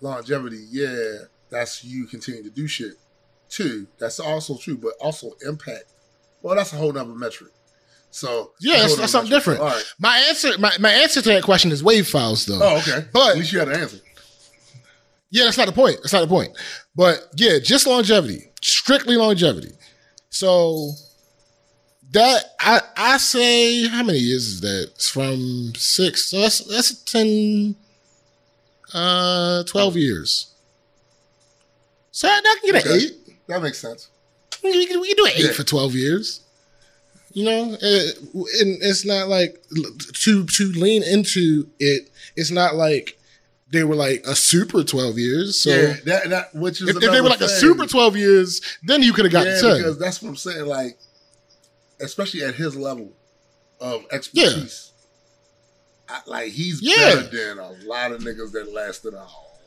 longevity. Yeah, that's you continuing to do shit. Two, that's also true, but also impact. Well, that's a whole nother metric. So Yeah, that's- that's something metric. different. All right. My answer, my, my answer to that question is wave files, though. Oh, okay. But- at least you had an answer. Yeah, that's not the point. That's not the point. But yeah, just longevity, strictly longevity. So that I I say how many years is that? It's from six. So that's that's 10 uh 12 years. So I can get an eight. That makes sense. We can, we can do an eight Yeah. for 12 years. You know, Uh, and it's not like to to lean into it. It's not like they were like a super 12 years. So yeah, that that which is if, if they were like a super 12 years, then you could have gotten yeah, 10. because that's what I'm saying. Like, especially at his level of expertise, I, like he's Yeah. better than a lot of niggas that lasted a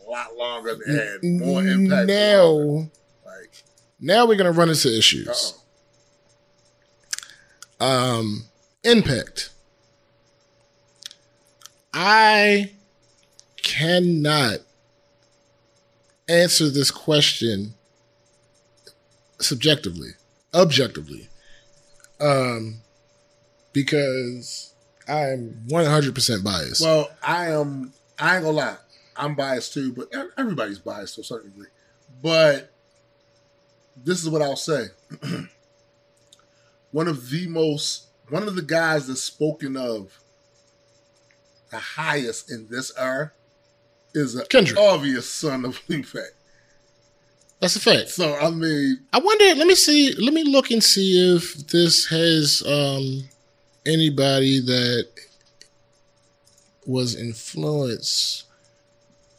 lot longer and had more impact. Now, like, now we're gonna run into issues. uh-oh. Um, impact. I cannot answer this question subjectively, objectively, um, because I'm 100% biased. Well, I am. I ain't gonna lie. I'm biased too, but everybody's biased to a certain degree. But this is what I'll say. one of the most, one of the guys that's spoken of the highest in this era is an Kendrick. obvious son of Lupe. That's a fact. So I mean, I wonder. Let me see. Let me look and see if this has um, anybody that was influenced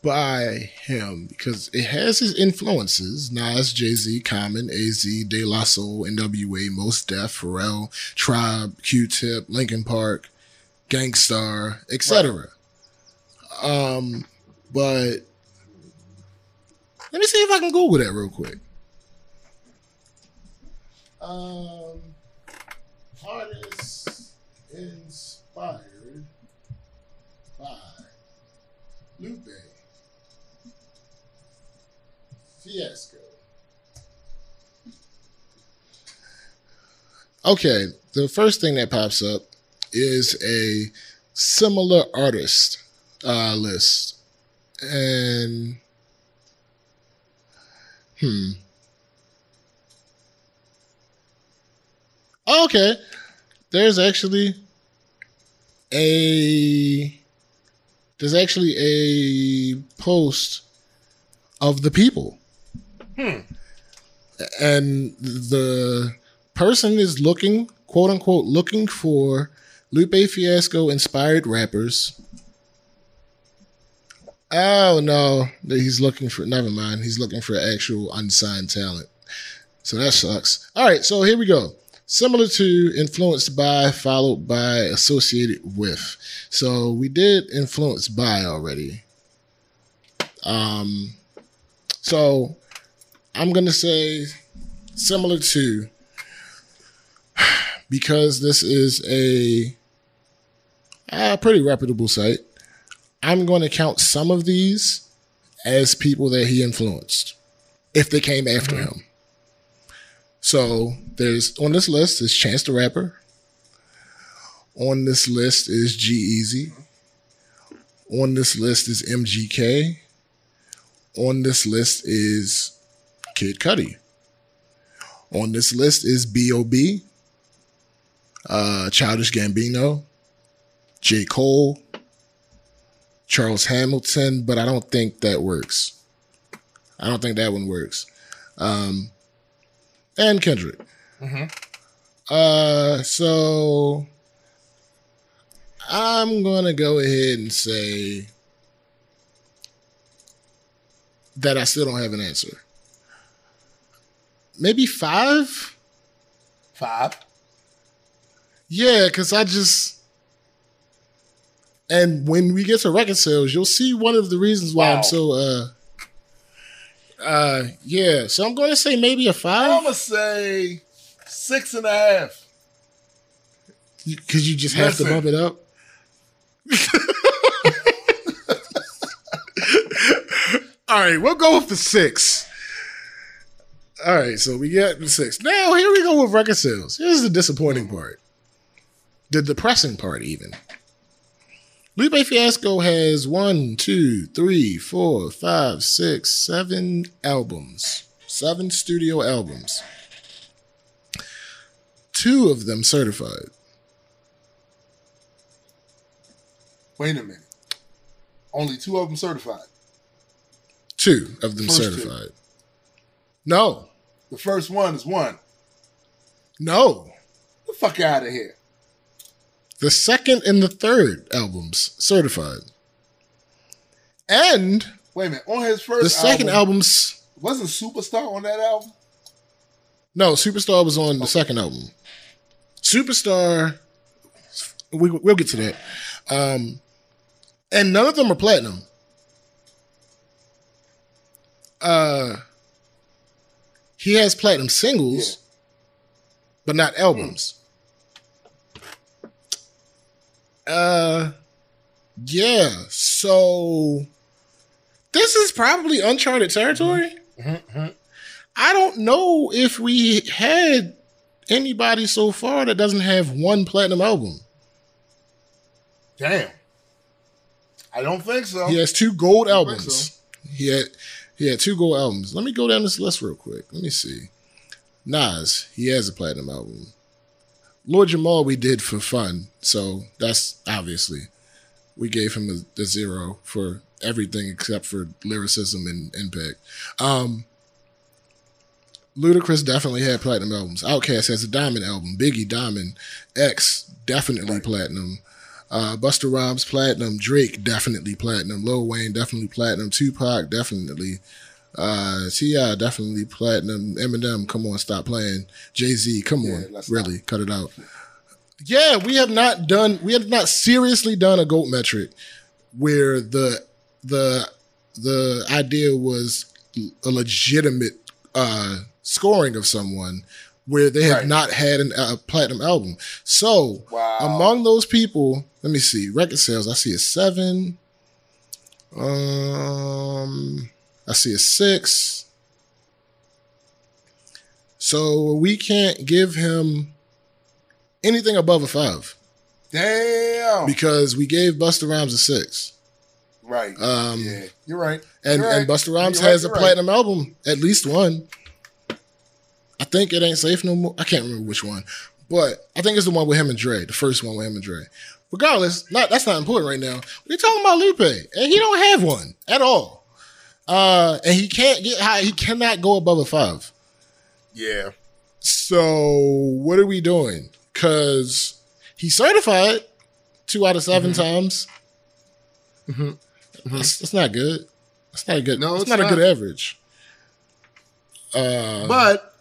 by him because it has his influences: Nas, Jay Z, Common, Az, De La Soul, N.W.A., Mos Def, Pharrell, Tribe, Q-Tip, Linkin Park, Gang Starr, etc. Um, but let me see if I can Google that real quick. Um, artists inspired by Lupe Fiasco. Okay, the first thing that pops up is a similar artist uh, list, and hmm. Okay. There's actually a there's actually a post of the people. Hmm. And the person is looking, quote unquote, looking for Lupe Fiasco inspired rappers. Oh no, he's looking for never mind. He's looking for actual unsigned talent. So that sucks. All right, so here we go. Similar to influenced by, followed by, associated with. So we did influenced by already. Um, so I'm gonna say similar to because this is a, a pretty reputable site. I'm going to count some of these as people that he influenced if they came after him. So there's on this list is Chance the Rapper. On this list is G-Eazy. On this list is MGK. On this list is Kid Cudi. On this list is B.O.B., uh, Childish Gambino, J. Cole, Charles Hamilton, but I don't think that works. I don't think that one works. Um, and Kendrick. Uh, so I'm gonna go ahead and say that I still don't have an answer. Maybe five? five. Yeah, because I just. And when we get to record sales, you'll see one of the reasons why Wow. I'm so. uh uh Yeah, so I'm going to say maybe a five. I'm gonna say six and a half. because you just have to bump it up. All right, we'll go with the six. All right, so we get the six. Now here we go with record sales. Here's the disappointing part, the depressing part, even. Lupe Fiasco has one, two, three, four, five, six, seven albums, seven studio albums. Two of them certified. Wait a minute. Only two of them certified. Two of them First two. certified. No, The first one is one. no. The fuck out of here. The second and the third albums certified. And Wait a minute. On his first the second album, albums wasn't Superstar on that album? No, Superstar was on the second album. Superstar, we, we'll get to that. Um, and none of them are platinum. Uh, he has platinum singles, but not albums. Uh, yeah. So this is probably uncharted territory. Mm-hmm. I don't know if we had anybody so far that doesn't have one platinum album. Damn. I don't think so. He has two gold I think albums. He had he had two gold albums. Let me go down this list real quick. Let me see. Nas, he has a platinum album. Lord Jamal, we did for fun, so that's obviously we gave him a, a zero for everything except for lyricism and impact. Um, Ludacris definitely had platinum albums. Outkast has a diamond album. Biggie diamond. X definitely platinum. Uh, Busta Rhymes platinum. Drake definitely platinum. Lil Wayne definitely platinum. Tupac definitely. Uh, T.I. definitely platinum. Eminem, come on, stop playing. Jay Z, come Yeah, on, really cut it out. Yeah, we have not done. We have not seriously done a goat metric where the the the idea was a legitimate uh, scoring of someone where they have Right. not had an- a platinum album. So Wow. among those people, let me see record sales. I see a seven. Um, I see a six. So we can't give him anything above a five Damn. because we gave Busta Rhymes a six. right. Um, yeah, you're right. and You're right. and Busta Rhymes You're right, has a you're right. platinum album, at least one. I think it ain't safe no more. I can't remember which one, but I think it's the one with him and Dre, the first one with him and Dre. Regardless, not that's not important right now. We're talking about Lupe, and he don't have one at all. Uh, and he can't get high. He cannot go above a five. Yeah. So what are we doing? Because he's certified two out of 7 Mm-hmm. times. That's, that's not good. That's not a good. No, it's, it's not, a good average. Uh, But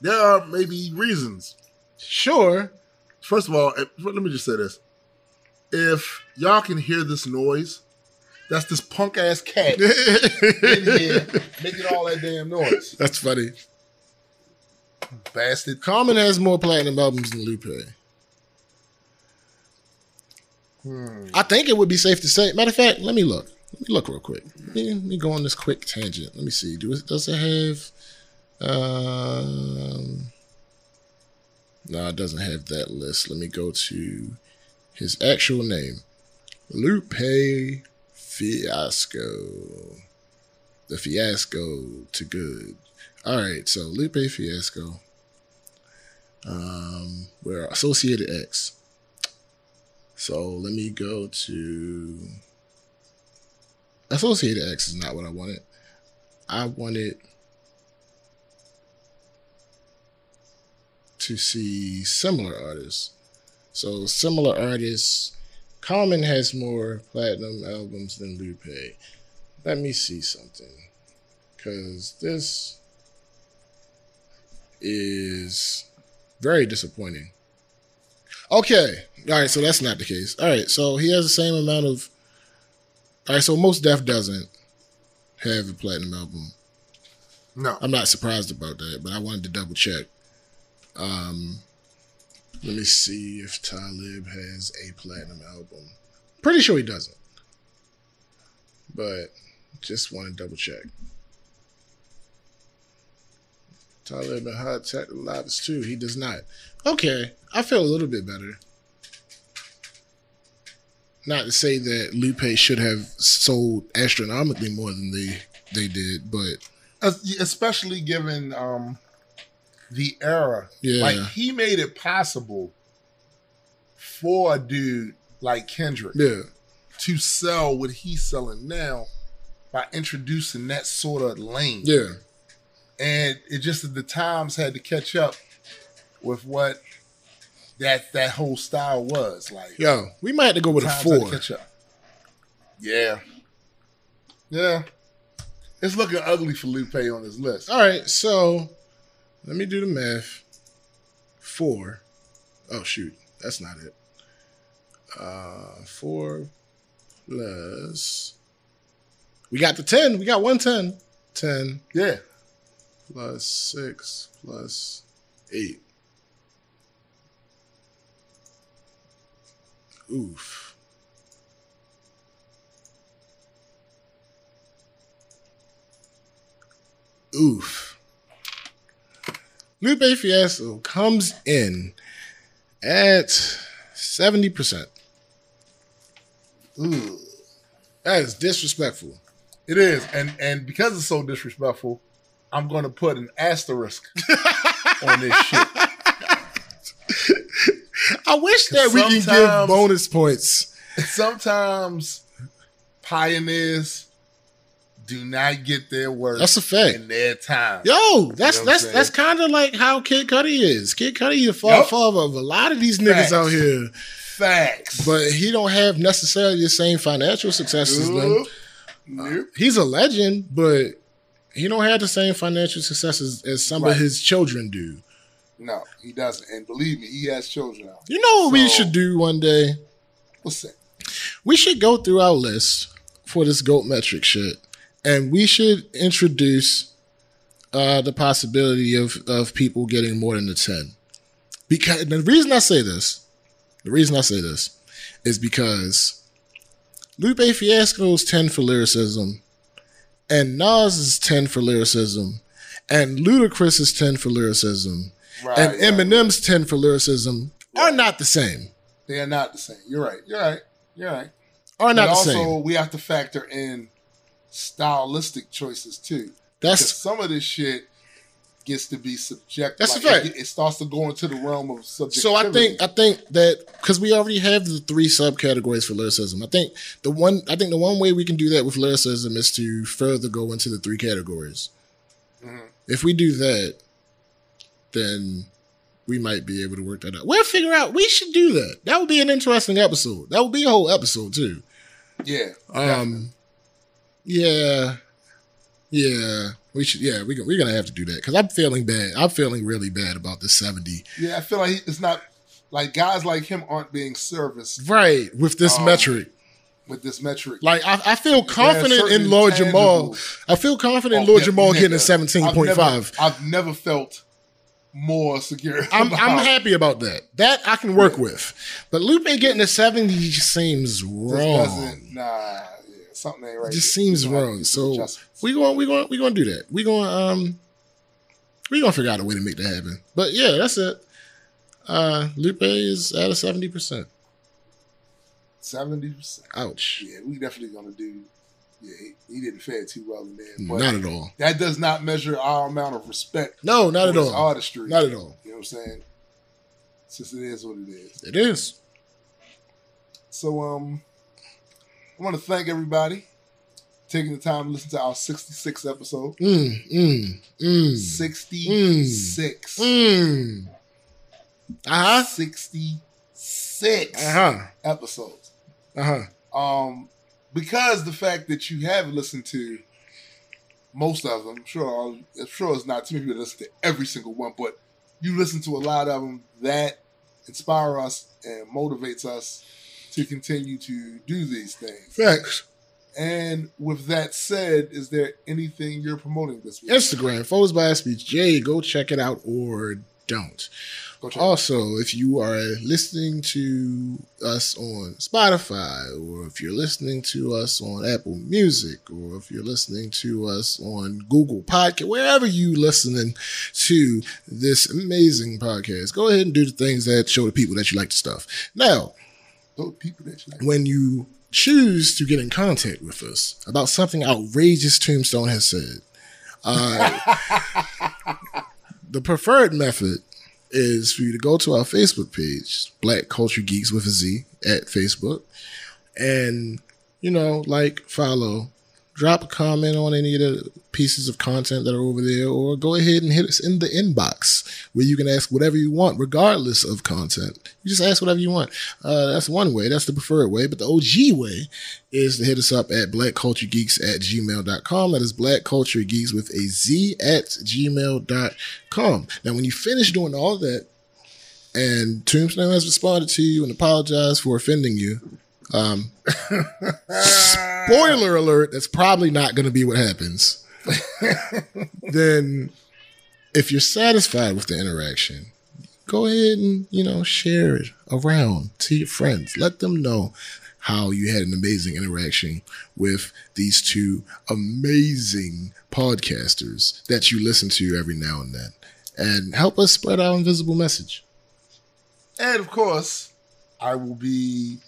there are maybe reasons. sure. First of all, eh, let me just say this: if y'all can hear this noise, That's this punk ass cat in here making all that damn noise. That's funny. Bastard. Common has more platinum albums than Lupe. Hmm. I think it would be safe to say. Matter of fact, let me look. Let me look real quick. Let me, let me go on this quick tangent. Let me see. Do it, does it have? Um, no, it doesn't have that list. Let me go to his actual name, Lupe Fiasco. The fiasco to good. All right, so Lupe Fiasco. Um, we're Associated Acts. So let me go to Associated Acts is not what I wanted. I wanted to see similar artists. So similar artists, Common has more platinum albums than Lupe. Let me see something. Cause this is very disappointing. Okay. All right. So that's not the case. All right. So he has the same amount of. All right. So Mos Def doesn't have a platinum album. No. I'm not surprised about that, but I wanted to double check. Um, let me see if Talib has a platinum album. Pretty sure he doesn't, but just want to double check. Talib and Hi-Tek Lives too. He does not. Okay, I feel a little bit better. Not to say that Lupe should have sold astronomically more than they they did, but Especially given um, the era. Yeah. Like, he made it possible for a dude like Kendrick yeah, to sell what he's selling now by introducing that sort of lane. yeah. and it just that the times had to catch up with what that that whole style was like. Yo, we might have to go with a times had to four. catch up. Yeah, yeah. It's looking ugly for Lupe on this list. All right, so let me do the math. Four. Oh shoot, that's not it. Uh, four plus. We got the ten. We got one ten. Ten Yeah, plus six plus eight. Oof. Oof. Lupe Fiasco comes in at 70%. Ooh. That is disrespectful. It is, and and because it's so disrespectful, I'm going to put an asterisk on this shit. I wish that we can give bonus points. Sometimes pioneers do not get their work That's a fact. in their time. Yo, that's You know that's that's kind of like how Kid Cudi is. Kid Cudi is fa- Yup. father of a lot of these niggas out here, Facts. but he don't have necessarily the same financial success as them. Nope. Nope. Uh, he's a legend, but he don't have the same financial successes as some Right. of his children do. No, he doesn't. And believe me, he has children now. You know what we should do one day? What's that? We should go through our list for this goat metric shit, and we should introduce uh, the possibility of of people getting more than the ten. Because the reason I say this, the reason I say this, is because Lupe Fiasco's ten for lyricism, and Nas is ten for lyricism, and Ludacris is ten for lyricism, Right. and right. Eminem's ten for lyricism are not the same. They are not the same. You're right. You're right. You're right. Are not but the also, same. Also, we have to factor in stylistic choices too. That's some of this shit gets to be subjective. That's a fact. It, it starts to go into the realm of subjectivity. So I think I think that because we already have the three subcategories for lyricism, I think the one I think the one way we can do that with lyricism is to further go into the three categories. Mhm. If we do that, then we might be able to work that out. We'll figure out. We should do that. That would be an interesting episode. That would be a whole episode too. yeah. Um, yeah, yeah. We should. Yeah, we we're gonna have to do that because I'm feeling bad. I'm feeling really bad about the seventy. Yeah, I feel like he, it's not like guys like him aren't being serviced Right with this Um, metric. with this metric. Like I, I feel confident in Lord Jamal. I feel confident in Oh, Lord yeah, Jamal nigga, getting a seventeen point five. I've never, felt more secure. I'm I'm happy about that. That I can work with. But Lupe getting a seventy seems wrong. Nah, yeah, something ain't right. It just seems We're gonna have to wrong. So we going we going we going to do that. We going um we gonna figure out a way to make that happen. But yeah, that's it. Uh Lupe is at a seventy percent. seventy percent. Ouch. Yeah, we definitely gonna do. Yeah, he, he didn't fare too well in there, but Not at all. that does not measure our amount of respect. No, not at all. Artistry. Not at all. You know what I'm saying? Since it is what it is. It is. So um I want to thank everybody taking the time to listen to our 66th episode. Mm, mm, mm. 66. Mm. Uh-huh. 66 Uh-huh. episodes. Uh-huh. Um because the fact that you have listened to most of them, I'm sure, I'm sure it's not too many people that listen to every single one, but you listen to a lot of them that inspire us and motivates us to continue to do these things. Facts. And with that said, is there anything you're promoting this week? Instagram, Photos by Speech J. Go check it out or don't. Go check it. Also, if you are listening to us on Spotify, or if you're listening to us on Apple Music, or if you're listening to us on Google Podcast, wherever you listening to this amazing podcast, go ahead and do the things that show the people that you like the stuff. Now, Those people that you like. when you choose to get in contact with us about something outrageous Tombstone has said, uh, the preferred method is for you to go to our Facebook page, Black Culture Geeks with a Z at Facebook, and you know, like, follow, drop a comment on any of the pieces of content that are over there, or go ahead and hit us in the inbox where you can ask whatever you want, regardless of content. You just ask whatever you want. Uh, that's one way. That's the preferred way. But the OG way is to hit us up at blackculturegeeks at gmail.com. That is blackculturegeeks with a Z at gmail.com. Now, when you finish doing all that, and Tombstone has responded to you and apologized for offending you, um, spoiler alert, that's probably not going to be what happens. then, if you're satisfied with the interaction, go ahead and you know share it around to your friends. Let them know how you had an amazing interaction with these two amazing podcasters that you listen to every now and then and help us spread our invisible message. And of course, I will be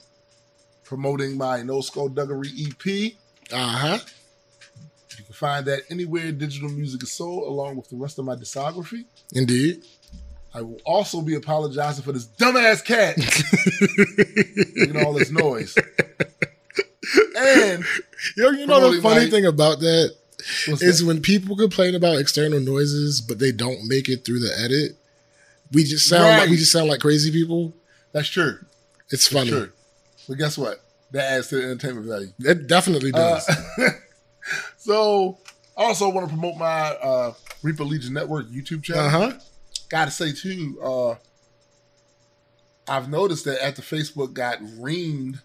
promoting my No Skullduggery EP. Uh huh. You can find that anywhere digital music is sold, along with the rest of my discography. Indeed. I will also be apologizing for this dumbass cat making all this noise. And Yo, you know the funny my- thing about that is that? when people complain about external noises, but they don't make it through the edit. We just sound like we just sound like crazy people. that's true. It's funny. True. But guess what? That adds to the entertainment value. It definitely Uh, does. so, I also want to promote my uh, Reaper Legion Network YouTube channel. Uh huh. Gotta say too, uh, I've noticed that after Facebook got reamed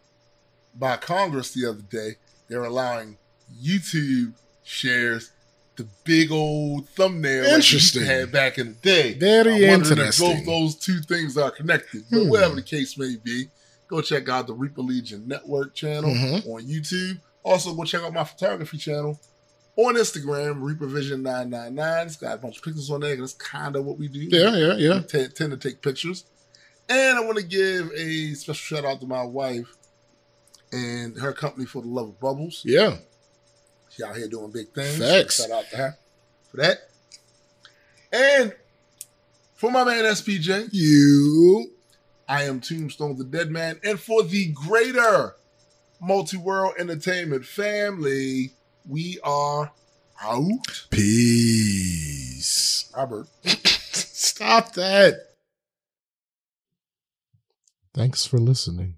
by Congress the other day, they're allowing YouTube shares the big old thumbnail like we used to Interesting. have back in the day. Very interesting. If both those two things are connected, but Hmm. whatever the case may be, go check out the Reaper Legion Network channel Mhm. on YouTube. Also, go check out my photography channel on Instagram, ReaperVision999. It's got a bunch of pictures on there. That's kind of what we do. Yeah, yeah, yeah. We t- tend to take pictures. And I want to give a special shout out to my wife and her company for the love of bubbles. Yeah. She out here doing big things. Facts. Shout out to her for that. And for my man SPJ, You. I am Tombstone the Dead Man. And for the greater multi world entertainment family, we are out. Peace. Robert. Stop that. Thanks for listening.